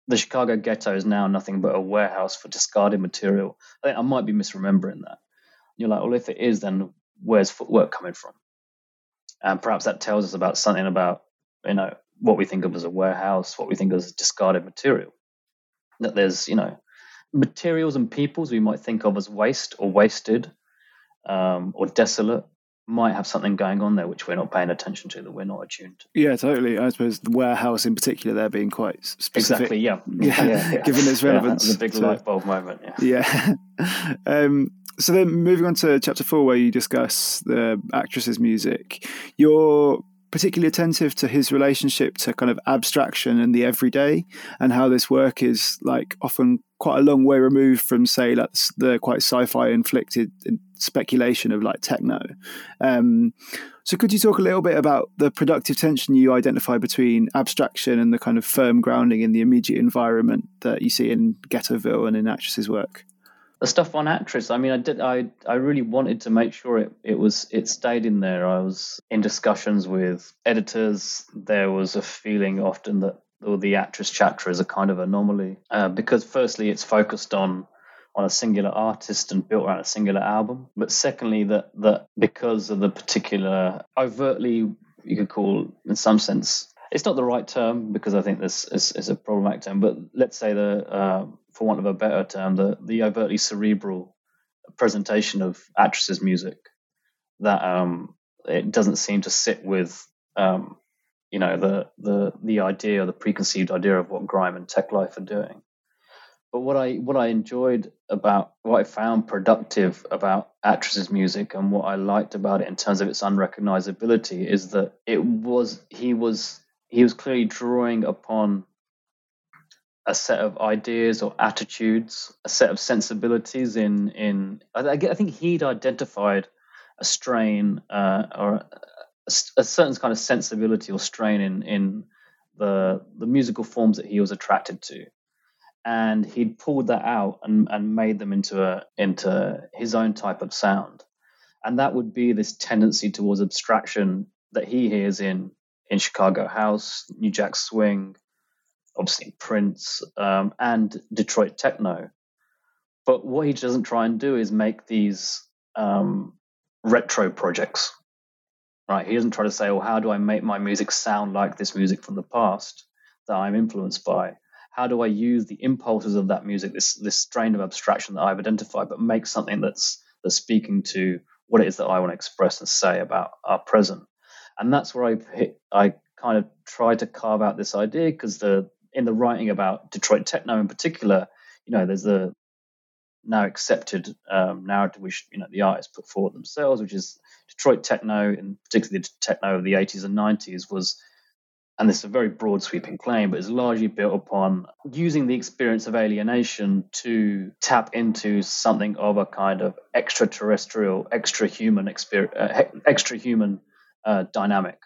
the Chicago ghetto is now nothing but a warehouse for discarded material. I think I might be misremembering that. You're like, well, if it is, then where's footwork coming from? And perhaps that tells us about something about you know what we think of as a warehouse, what we think of as discarded material. That there's you know materials and peoples we might think of as waste or wasted um, or desolate might have something going on there which we're not paying attention to that we're not attuned to. Yeah, totally. I suppose the warehouse in particular, there being quite specific. Exactly. Yeah. *laughs* Yeah. yeah, yeah. Given its relevance, yeah, the big light bulb moment. Yeah. Yeah. *laughs* um, so then, moving on to chapter four, where you discuss the Actress's music, you're particularly attentive to his relationship to kind of abstraction and the everyday, and how this work is like often quite a long way removed from, say, like the quite sci-fi inflicted speculation of like techno. Um, so, could you talk a little bit about the productive tension you identify between abstraction and the kind of firm grounding in the immediate environment that you see in Ghettoville and in Actress's work? The stuff on Actress, I mean, I did, I, I really wanted to make sure it, it was, it stayed in there. I was in discussions with editors. There was a feeling often that or the Actress chapter is a kind of anomaly uh, because firstly it's focused on on a singular artist and built around a singular album but secondly that that because of the particular overtly you could call in some sense it's not the right term because I think this is, is a problematic term but let's say the uh, for want of a better term the the overtly cerebral presentation of Actress's music that um it doesn't seem to sit with um, you know the the the idea or the preconceived idea of what grime and Teklife are doing. But what i what i enjoyed about what i found productive about Actress's music and what i liked about it in terms of its unrecognizability is that it was he was he was clearly drawing upon a set of ideas or attitudes a set of sensibilities in in i, I think he'd identified a strain uh, or a, a, certain kind of sensibility or strain in in the the musical forms that he was attracted to, and he'd pulled that out and, and made them into a into his own type of sound, and that would be this tendency towards abstraction that he hears in in Chicago house, New Jack Swing, obviously Prince, um, and Detroit techno. But what he doesn't try and do is make these um, retro projects right? He doesn't try to say, "Well, how do I make my music sound like this music from the past that I'm influenced by?" How do I use the impulses of that music, this this strain of abstraction that I've identified, but make something that's that's speaking to what it is that I want to express and say about our present? And that's where I I kind of try to carve out this idea because the in the writing about Detroit techno in particular, you know, there's the now accepted um, narrative which you know the artists put forward themselves, which is Detroit techno, and particularly the techno of the 80s and 90s, was and this is a very broad sweeping claim, but it's largely built upon using the experience of alienation to tap into something of a kind of extraterrestrial, extra human experience, uh, extra human uh, dynamic,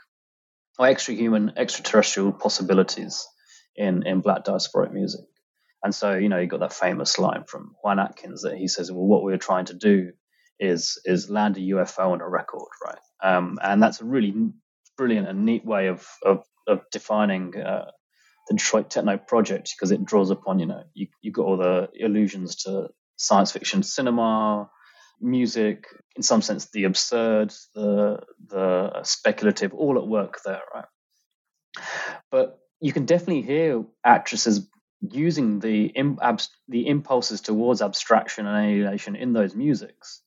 or extra human, extraterrestrial possibilities in, in black diasporic music. And so, you know, you got that famous line from Juan Atkins that he says, well, what we're trying to do is is land a UFO on a record, right? Um, and that's a really brilliant and neat way of of, of defining uh, the Detroit Techno project because it draws upon, you know, you you got all the allusions to science fiction cinema, music, in some sense, the absurd, the the speculative, all at work there, right? But you can definitely hear actresses using the the impulses towards abstraction and alienation in those musics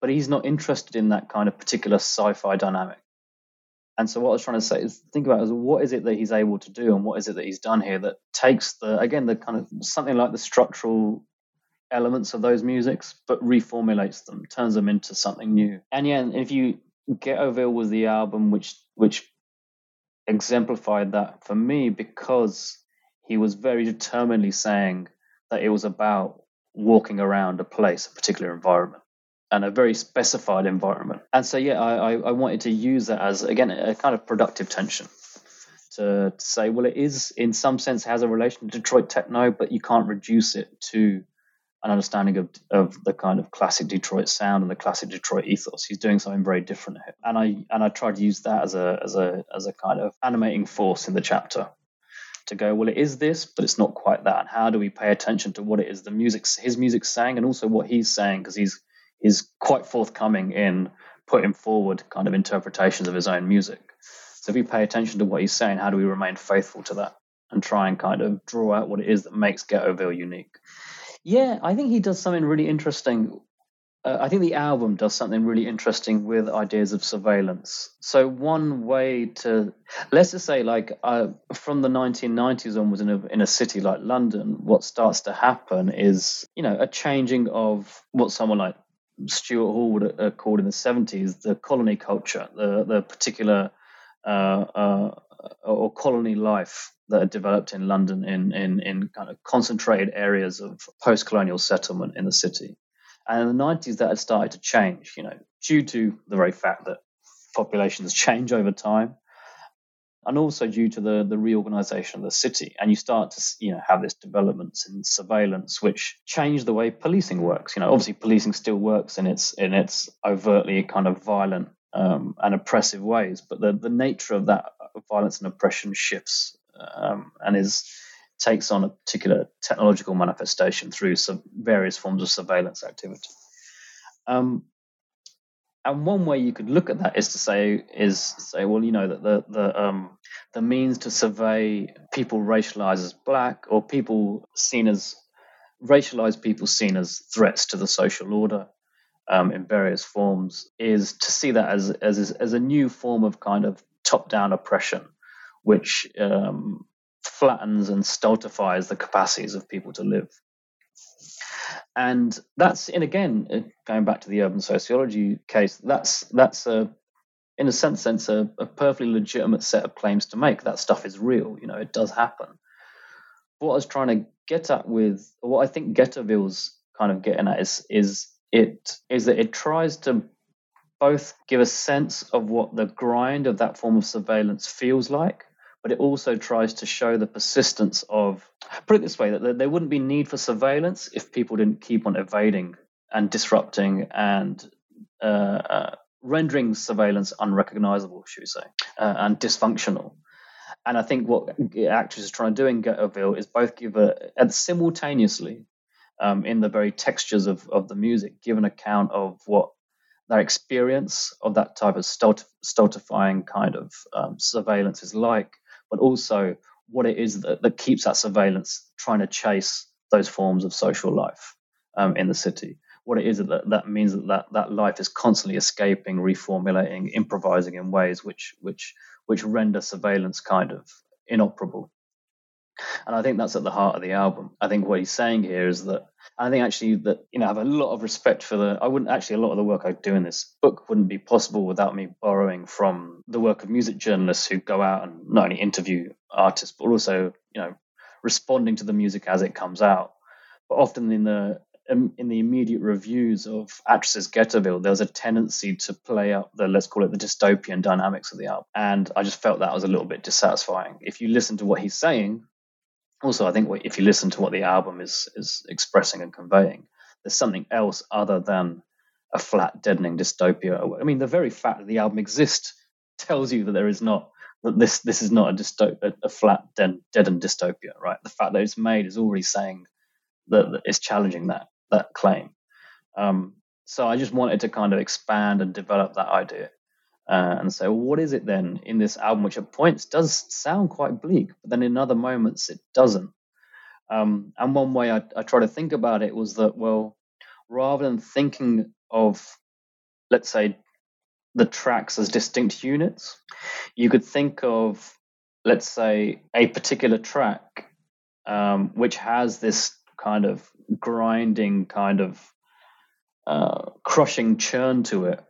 but he's not interested in that kind of particular sci-fi dynamic. And so what I was trying to say is think about is what is it that he's able to do and what is it that he's done here that takes the again the kind of something like the structural elements of those musics but reformulates them, turns them into something new. And yeah, if you Ghettoville was the album which which exemplified that for me because he was very determinedly saying that it was about walking around a place, a particular environment and a very specified environment. And so, yeah, I, I wanted to use that as, again, a kind of productive tension to, to say, well, it is, in some sense, has a relation to Detroit techno, but you can't reduce it to an understanding of, of the kind of classic Detroit sound and the classic Detroit ethos. He's doing something very different here. And I and I tried to use that as a as a as a kind of animating force in the chapter to go, well, it is this, but it's not quite that. And how do we pay attention to what it is the music his music's saying and also what he's saying because he's is quite forthcoming in putting forward kind of interpretations of his own music. So if we pay attention to what he's saying, how do we remain faithful to that and try and kind of draw out what it is that makes Ghettoville unique? Yeah, I think he does something really interesting. Uh, I think the album does something really interesting with ideas of surveillance. So one way to, let's just say, like uh, from the 1990s onwards in a, in a city like London, what starts to happen is, you know, a changing of what someone like Stuart Hall would have called in the 70s the colony culture, the, the particular uh, uh, or colony life that had developed in London in, in, in kind of concentrated areas of post colonial settlement in the city. And in the 90s, that had started to change, you know, due to the very fact that populations *laughs* change over time and also due to the, the reorganization of the city. And you start to you know have this developments in surveillance, which change the way policing works. You know, obviously policing still works in its in its overtly kind of violent um, and oppressive ways, but the, the nature of that violence and oppression shifts um, and is takes on a particular technological manifestation through some various forms of surveillance activity. Um, and one way you could look at that is to say is say well you know that the the um the means to survey people racialized as black or people seen as racialized people seen as threats to the social order um, in various forms is to see that as as as a new form of kind of top down oppression which um, flattens and stultifies the capacities of people to live. And that's and again uh, going back to the urban sociology case that's that's a in a sense sense a, a, perfectly legitimate set of claims to make. That stuff is real you know it does happen. What i was trying to get at with what i think Ghettoville's kind of getting at is is it is that it tries to both give a sense of what the grind of that form of surveillance feels like but it also tries to show the persistence of put it this way that there wouldn't be need for surveillance if people didn't keep on evading and disrupting and uh, uh, rendering surveillance unrecognizable, should we say, uh, and dysfunctional. And I think what actors are trying to do in Ghettoville is both give a, and simultaneously, um, in the very textures of, of the music, give an account of what their experience of that type of stultifying kind of um, surveillance is like, but also what it is that, that keeps that surveillance trying to chase those forms of social life um, in the city. What it is that that means that, that that life is constantly escaping, reformulating, improvising in ways which which which render surveillance kind of inoperable. And I think that's at the heart of the album. I think what he's saying here is that I think actually that you know I have a lot of respect for the. I wouldn't actually a lot of the work I do in this book wouldn't be possible without me borrowing from the work of music journalists who go out and not only interview artists but also you know responding to the music as it comes out. But often in the um, in the immediate reviews of Actress's Ghettoville, there's a tendency to play up the let's call it the dystopian dynamics of the album, and I just felt that was a little bit dissatisfying. If you listen to what he's saying, also I think if you listen to what the album is is expressing and conveying, there's something else other than a flat, deadening dystopia. I mean, the very fact that the album exists tells you that there is not that this this is not a dystopia, a, flat, dead, deadened dystopia, right? The fact that it's made is already saying that, that it's challenging that that claim. Um, so I just wanted to kind of expand and develop that idea. Uh, and say, well, what is it then in this album, which at points does sound quite bleak, but then in other moments it doesn't? Um, and one way I, I try to think about it was that, well, rather than thinking of, let's say, the tracks as distinct units, you could think of, let's say, a particular track um, which has this kind of grinding, kind of uh, crushing churn to it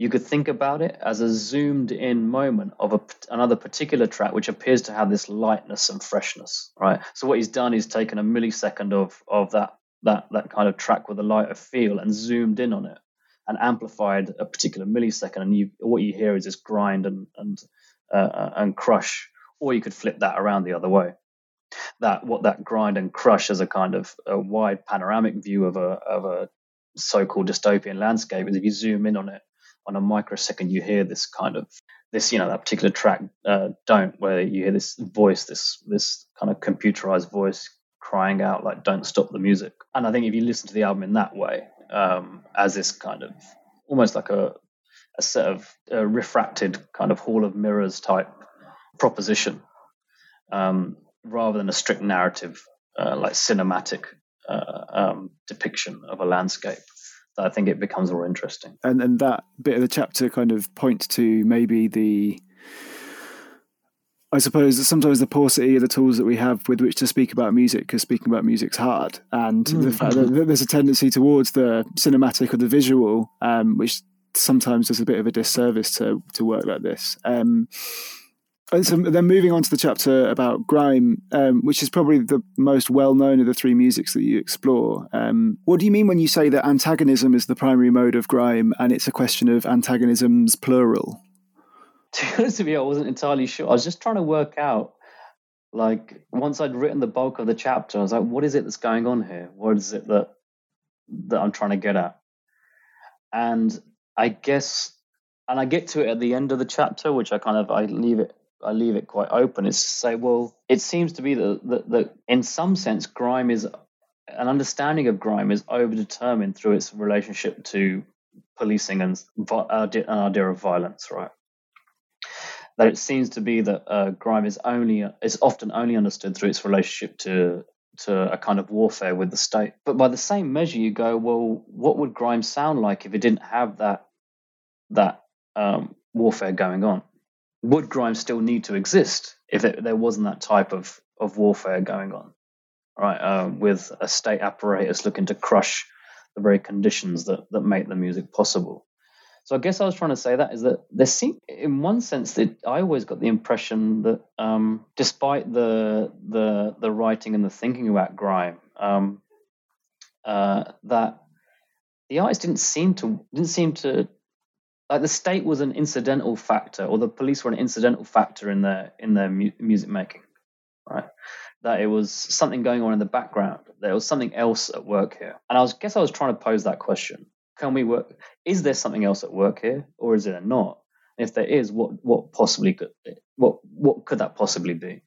you could think about it as a zoomed in moment of a, another particular track which appears to have this lightness and freshness right? So what he's done is taken a millisecond of of that that that kind of track with a lighter feel and zoomed in on it and amplified a particular millisecond. And you what you hear is this grind and and uh, uh and crush or you could flip that around the other way. That what that grind and crush as a kind of a wide panoramic view of a of a so-called dystopian landscape is if you zoom in on it on a microsecond you hear this kind of this you know that particular track uh, don't where you hear this voice this this kind of computerized voice crying out like don't stop the music. And i think if you listen to the album in that way um, as this kind of almost like a a set of uh, refracted kind of hall of mirrors type proposition um, rather than a strict narrative uh, like cinematic uh, um, depiction of a landscape I think it becomes more interesting. And and that bit of the chapter kind of points to maybe the I suppose sometimes the paucity of the tools that we have with which to speak about music, because speaking about music's hard, and mm. the fact that there's a tendency towards the cinematic or the visual, um, which sometimes does a bit of a disservice to to work like this. Um, so then moving on to the chapter about grime, um, which is probably the most well known of the three musics that you explore. Um, what do you mean when you say that antagonism is the primary mode of grime and it's a question of antagonisms plural? *laughs* To be honest with you, I wasn't entirely sure. I was just trying to work out, like, once I'd written the bulk of the chapter, I was like, what is it that's going on here? What is it that that I'm trying to get at? And I guess and I get to it at the end of the chapter, which I kind of I leave it I leave it quite open is to say, well, it seems to be that, that, that in some sense, grime is an understanding of grime is overdetermined through its relationship to policing and an idea of violence, right? That it seems to be that uh, grime is only is often only understood through its relationship to to a kind of warfare with the state. But by the same measure, you go, well, what would grime sound like if it didn't have that that um, warfare going on? Would grime still need to exist if it, there wasn't that type of, of warfare going on, right? Uh, with a state apparatus looking to crush the very conditions that, that make the music possible. So I guess I was trying to say that is that there seem, in one sense, that I always got the impression that um, despite the the the writing and the thinking about grime, um, uh, that the artist didn't seem to didn't seem to like the state was an incidental factor, or the police were an incidental factor in their in their mu- music making, right? That it was something going on in the background. There was something else at work here, and I was guess I was trying to pose that question: Can we work? Is there something else at work here, or is there not? If there is, what what possibly could what what could that possibly be?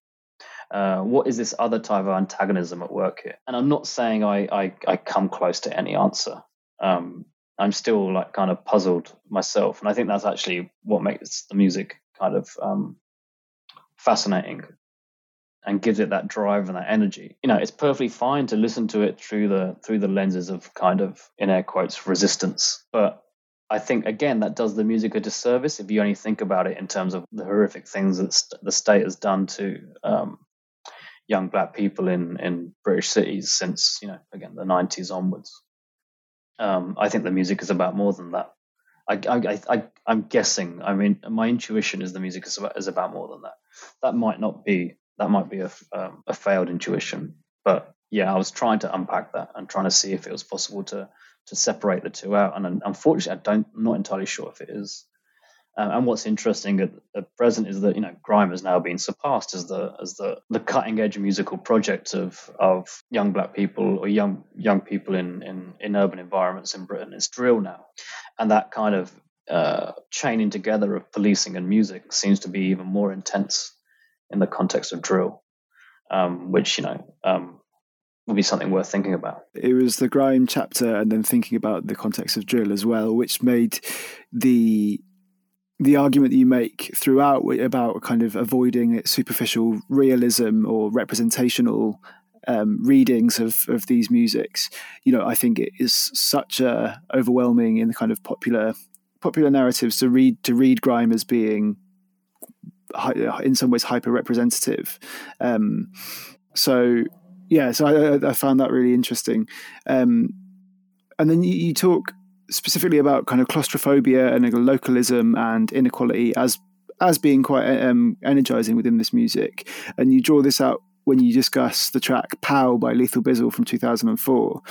Uh, what is this other type of antagonism at work here? And I'm not saying I I, I come close to any answer. Um, I'm still like kind of puzzled myself, and I think that's actually what makes the music kind of um, fascinating and gives it that drive and that energy. You know, it's perfectly fine to listen to it through the through the lenses of kind of in air quotes resistance, but I think again that does the music a disservice if you only think about it in terms of the horrific things that the state has done to um, young black people in in British cities since you know again the 90s onwards. Um, I think the music is about more than that. I, I, I, I'm guessing. I mean, my intuition is the music is about, is about more than that. That might not be. That might be a, um, a failed intuition. But yeah, I was trying to unpack that and trying to see if it was possible to to separate the two out. And unfortunately, I don't. I'm not entirely sure if it is. Um, and what's interesting at, at, present is that you know grime has now been surpassed as the as the, the cutting edge musical project of of young black people or young young people in, in, in urban environments in Britain. It's drill now, and that kind of uh, chaining together of policing and music seems to be even more intense in the context of drill, um, which you know um, would be something worth thinking about. It was the grime chapter, and then thinking about the context of drill as well, which made the the argument that you make throughout about kind of avoiding superficial realism or representational um, readings of, of these musics, you know, I think it is such a overwhelming in the kind of popular popular narratives to read to read grime as being in some ways hyper representative. Um, so yeah, so I, I, found that really interesting. Um, and then you, you talk specifically about kind of claustrophobia and localism and inequality as as being quite um, energizing within this music. And you draw this out when you discuss the track "Pow" by Lethal Bizzle from 2004.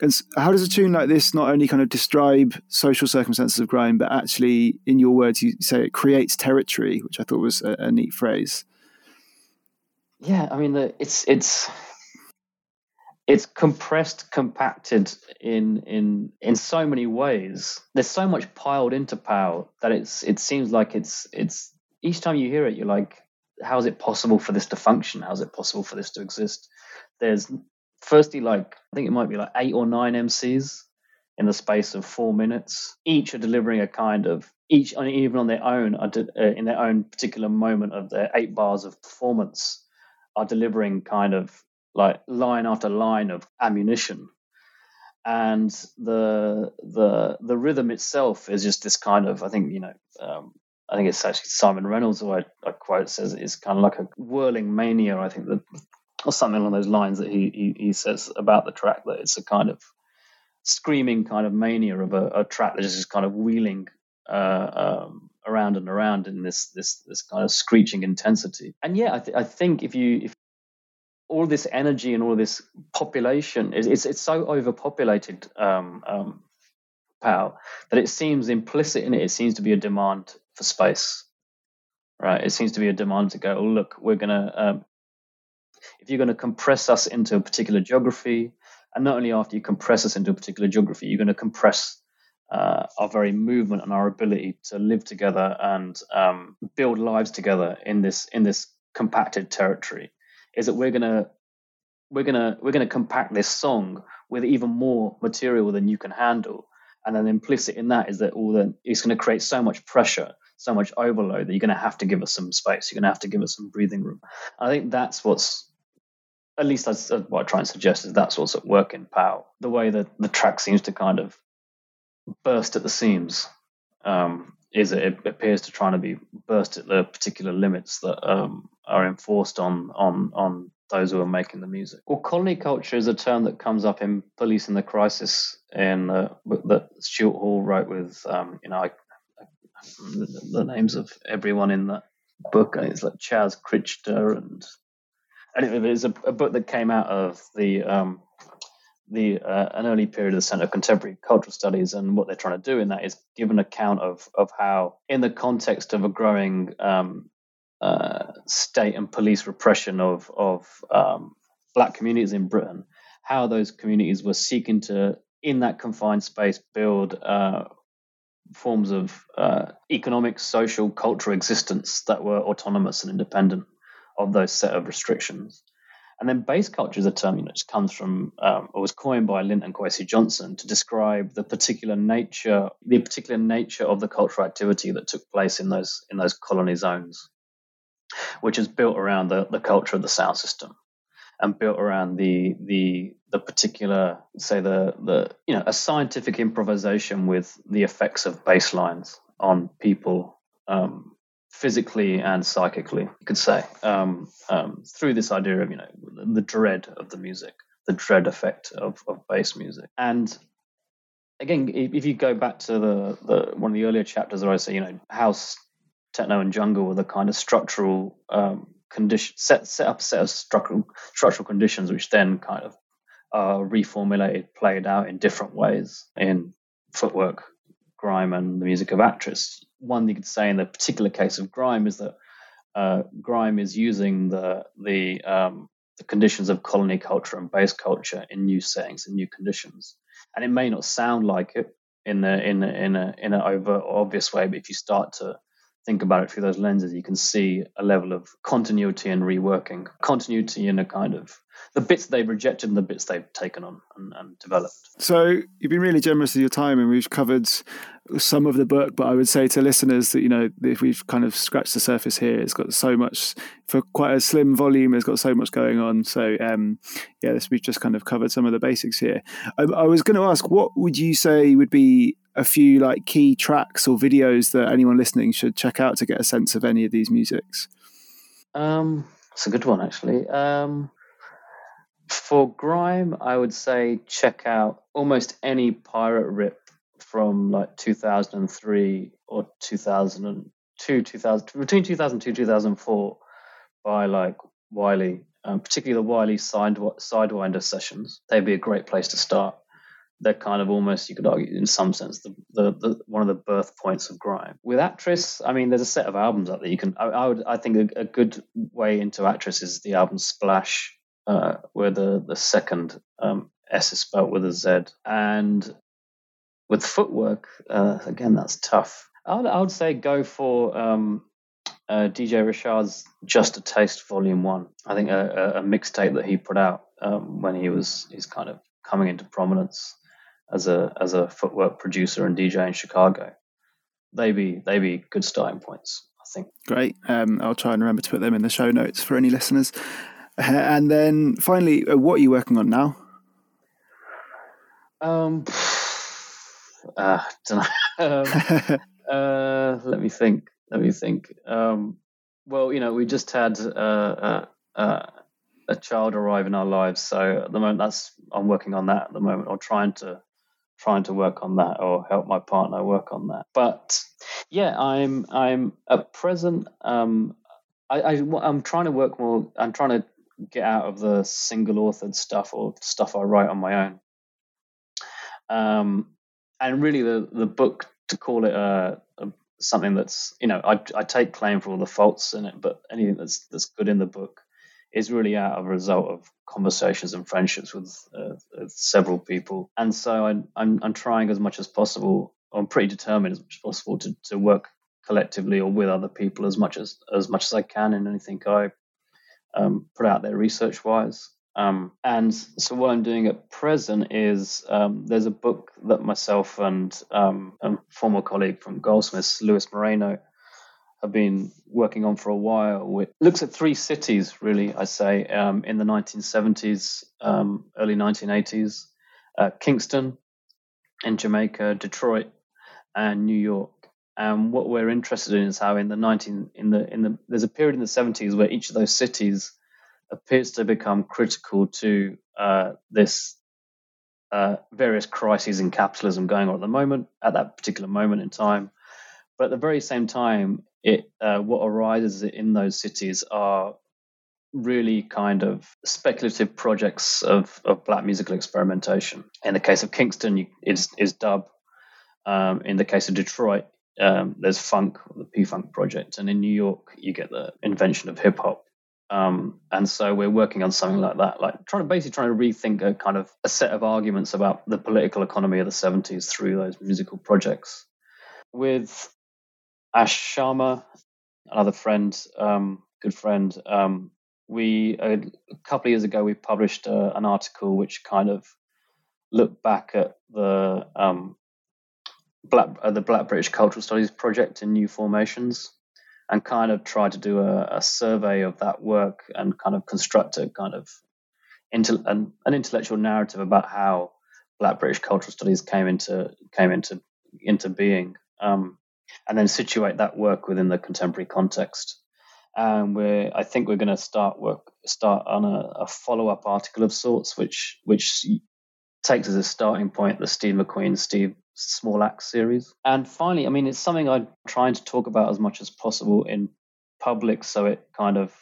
And how does a tune like this not only kind of describe social circumstances of grime, but actually, in your words, you say it creates territory, which I thought was a, a neat phrase. Yeah, I mean, the, it's it's it's compressed, compacted in in in so many ways. There's so much piled into Pow that it's it seems like it's it's each time you hear it, you're like, how is it possible for this to function? How is it possible for this to exist? There's firstly like I think it might be like eight or nine MCs in the space of four minutes. Each are delivering a kind of each even on their own uh, in their own particular moment of their eight bars of performance are delivering kind of like line after line of ammunition. And the the the rhythm itself is just this kind of I think you know um, I think it's actually Simon Reynolds who I, I quote says it's kind of like a whirling mania I think that or something along those lines that he, he, he says about the track that it's a kind of screaming kind of mania of a, a track that is just kind of wheeling uh, um, around and around in this this this kind of screeching intensity. And yeah I, th- I think if you if all this energy and all this population is it's, it's so overpopulated um, um, Pow that it seems implicit in it it seems to be a demand for space right? It seems to be a demand to go oh look we're to um, if you're to compress us into a particular geography and not only after you compress us into a particular geography you're to compress uh, our very movement and our ability to live together and um, build lives together in this in this compacted territory is that we're gonna we're gonna we're gonna compact this song with even more material than you can handle. And then implicit in that is that all the it's to create so much pressure so much overload that you're to have to give us some space. You're to have to give us some breathing room. I think that's what's at least that's what i try and suggest is that's what's at work in Pow the way that the track seems to kind of burst at the seams um, is it, it appears to try to be burst at the particular limits that um, are enforced on on on those who are making the music. Well, colony culture is a term that comes up in Policing the Crisis, in uh, that Stuart Hall wrote with, um, you know, I, I, the, the, names of everyone in that book. It's like Chas Critcher and anyway, it's a, a, book that came out of the um, the uh, an early period of the Centre of Contemporary Cultural Studies, and what they're trying to do in that is give an account of of how, in the context of a growing um, uh, state and police repression of of um, black communities in Britain, how those communities were seeking to, in that confined space, build uh, forms of uh, economic, social, cultural existence that were autonomous and independent of those set of restrictions. And then bass culture is a term just comes from um, or was coined by Linton Kwesi Johnson to describe the particular nature, the particular nature of the cultural activity that took place in those in those colony zones, which is built around the, the culture of the sound system and built around the the the particular say the the you know a scientific improvisation with the effects of bass lines on people um, physically and psychically, you could say, um, um, through this idea of you know the dread of the music, the dread effect of, of bass music, and again, if you go back to the, the one of the earlier chapters where I say, you know, house, techno, and jungle were the kind of structural um, condition set set up set of structural structural conditions, which then kind of are reformulated, played out in different ways in footwork, grime, and the music of Actress. One thing you could say in the particular case of grime is that uh, grime is using the the um, the conditions of colony culture and bass culture in new settings and new conditions. And it may not sound like it in the in a, in a in an overt obvious way, but if you start to think about it through those lenses, you can see a level of continuity and reworking, continuity in a kind of the bits they've rejected and the bits they've taken on and, and, developed. So you've been really generous with your time, and we've covered some of the book. But I would say to listeners that you know if we've kind of scratched the surface here, it's got so much for quite a slim volume. It's got so much going on. So um, yeah, this we've just kind of covered some of the basics here. I, I was going to ask, what would you say would be a few like key tracks or videos that anyone listening should check out to get a sense of any of these musics? Um, a good one, actually. Um, for grime, I would say check out almost any pirate rip from like 2003 or 2002, 2000, between 2002 2004 by like Wiley, um, particularly the Wiley Sidewinder sessions. They'd be a great place to start. They're kind of almost, you could argue, in some sense, the, the, the one of the birth points of grime. With Actress, I mean, there's a set of albums out there. You can, I, I would, I think, a, a good way into Actress is the album Splazsh uh, where the, the second um, S is spelled with a Z. And with footwork, uh, again, that's tough. I would, I would say go for um, uh, DJ Rashad's Just a Taste Volume 1. I think a, a, a mixtape that he put out um, when he was he's kind of coming into prominence as a as a footwork producer and DJ in Chicago. They be they be good starting points, I think. Great. Um, I'll try and remember to put them in the show notes for any listeners. and then finally, uh, what are you working on now? Um, *sighs* uh, *laughs* um, *laughs* uh, let me think. Let me think. Um, well, you know, we just had uh, uh, uh, a child arrive in our lives, so at the moment, that's I'm working on that at the moment, or trying to trying to work on that, or help my partner work on that. But yeah, I'm I'm at present. Um, I, I I'm trying to work more. I'm trying to get out of the single authored stuff or stuff I write on my own. Um, and really, the the book to call it a, a, something that's you know I, I take claim for all the faults in it, but anything that's that's good in the book is really out of a result of conversations and friendships with, uh, with several people. And so I, I'm I'm trying as much as possible. I'm pretty determined as much as possible to to work collectively or with other people as much as as much as I can in anything I um, put out there research wise. Um, and so what I'm doing at present is um, there's a book that myself and um, a former colleague from Goldsmiths, Louis Moreno, have been working on for a while. Which looks at three cities, really, I say, um, in the 1970s, um, early 1980s uh, Kingston in Jamaica, Detroit, and New York. And what we're interested in is how in the 19 in the in the there's a period in the 70s where each of those cities appears to become critical to uh, this uh, various crises in capitalism going on at the moment at that particular moment in time. But at the very same time, it uh, what arises in those cities are really kind of speculative projects of, of black musical experimentation. In the case of Kingston, is is dub. Um, in the case of Detroit, um, there's funk, the P Funk project, and in New York you get the invention of hip hop. Um, and so we're working on something like that, like trying to basically trying to rethink a kind of a set of arguments about the political economy of the 70s through those musical projects. With Ash Sharma, another friend, um, good friend, um, we a, couple of years ago we published uh, an article which kind of looked back at the um, Black, uh, the Black British Cultural Studies Project in New Formations and kind of tried to do a, a survey of that work and kind of construct a kind of an, an intellectual narrative about how Black British Cultural Studies came into came into into being. Um, and then situate that work within the contemporary context. And we're, I think we're going to start work, start on a, a follow up article of sorts, which which takes as a starting point the Steve McQueen, Steve Small Axe series. And finally, I mean, it's something I'm trying to talk about as much as possible in public, so it kind of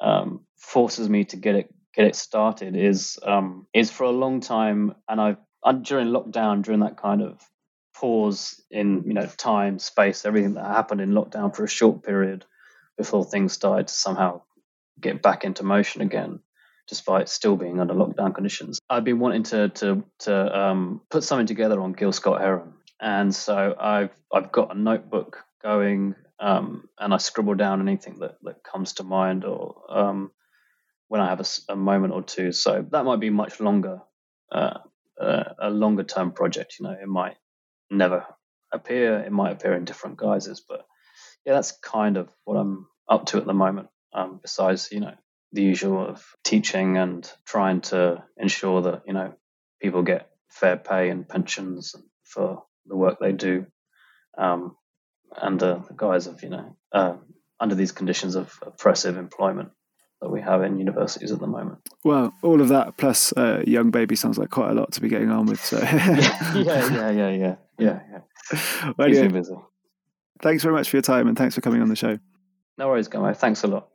um, forces me to get it get it started. Is um, is for a long time, and I've during lockdown, during that kind of pause in you know time, space, everything that happened in lockdown for a short period before things started to somehow get back into motion again despite still being under lockdown conditions. I've been wanting to to to um, put something together on Gil Scott Heron, and so I've I've got a notebook going, um, and I scribble down anything that that comes to mind, or um, when I have a, a, moment or two. So that might be much longer, uh, uh, a longer term project. You know, it might never appear, it might appear in different guises, but yeah, that's kind of what I'm up to at the moment. Um, besides, you know, the usual of teaching and trying to ensure that you know people get fair pay and pensions for the work they do um, under the guise of you know uh, under these conditions of oppressive employment that we have in universities at the moment. Well, all of that plus uh, young baby sounds like quite a lot to be getting on with. So *laughs* yeah, yeah, yeah, yeah, yeah, yeah. Well, *laughs* yeah. Thanks very much for your time and thanks for coming on the show. No worries, Gamo. Thanks a lot.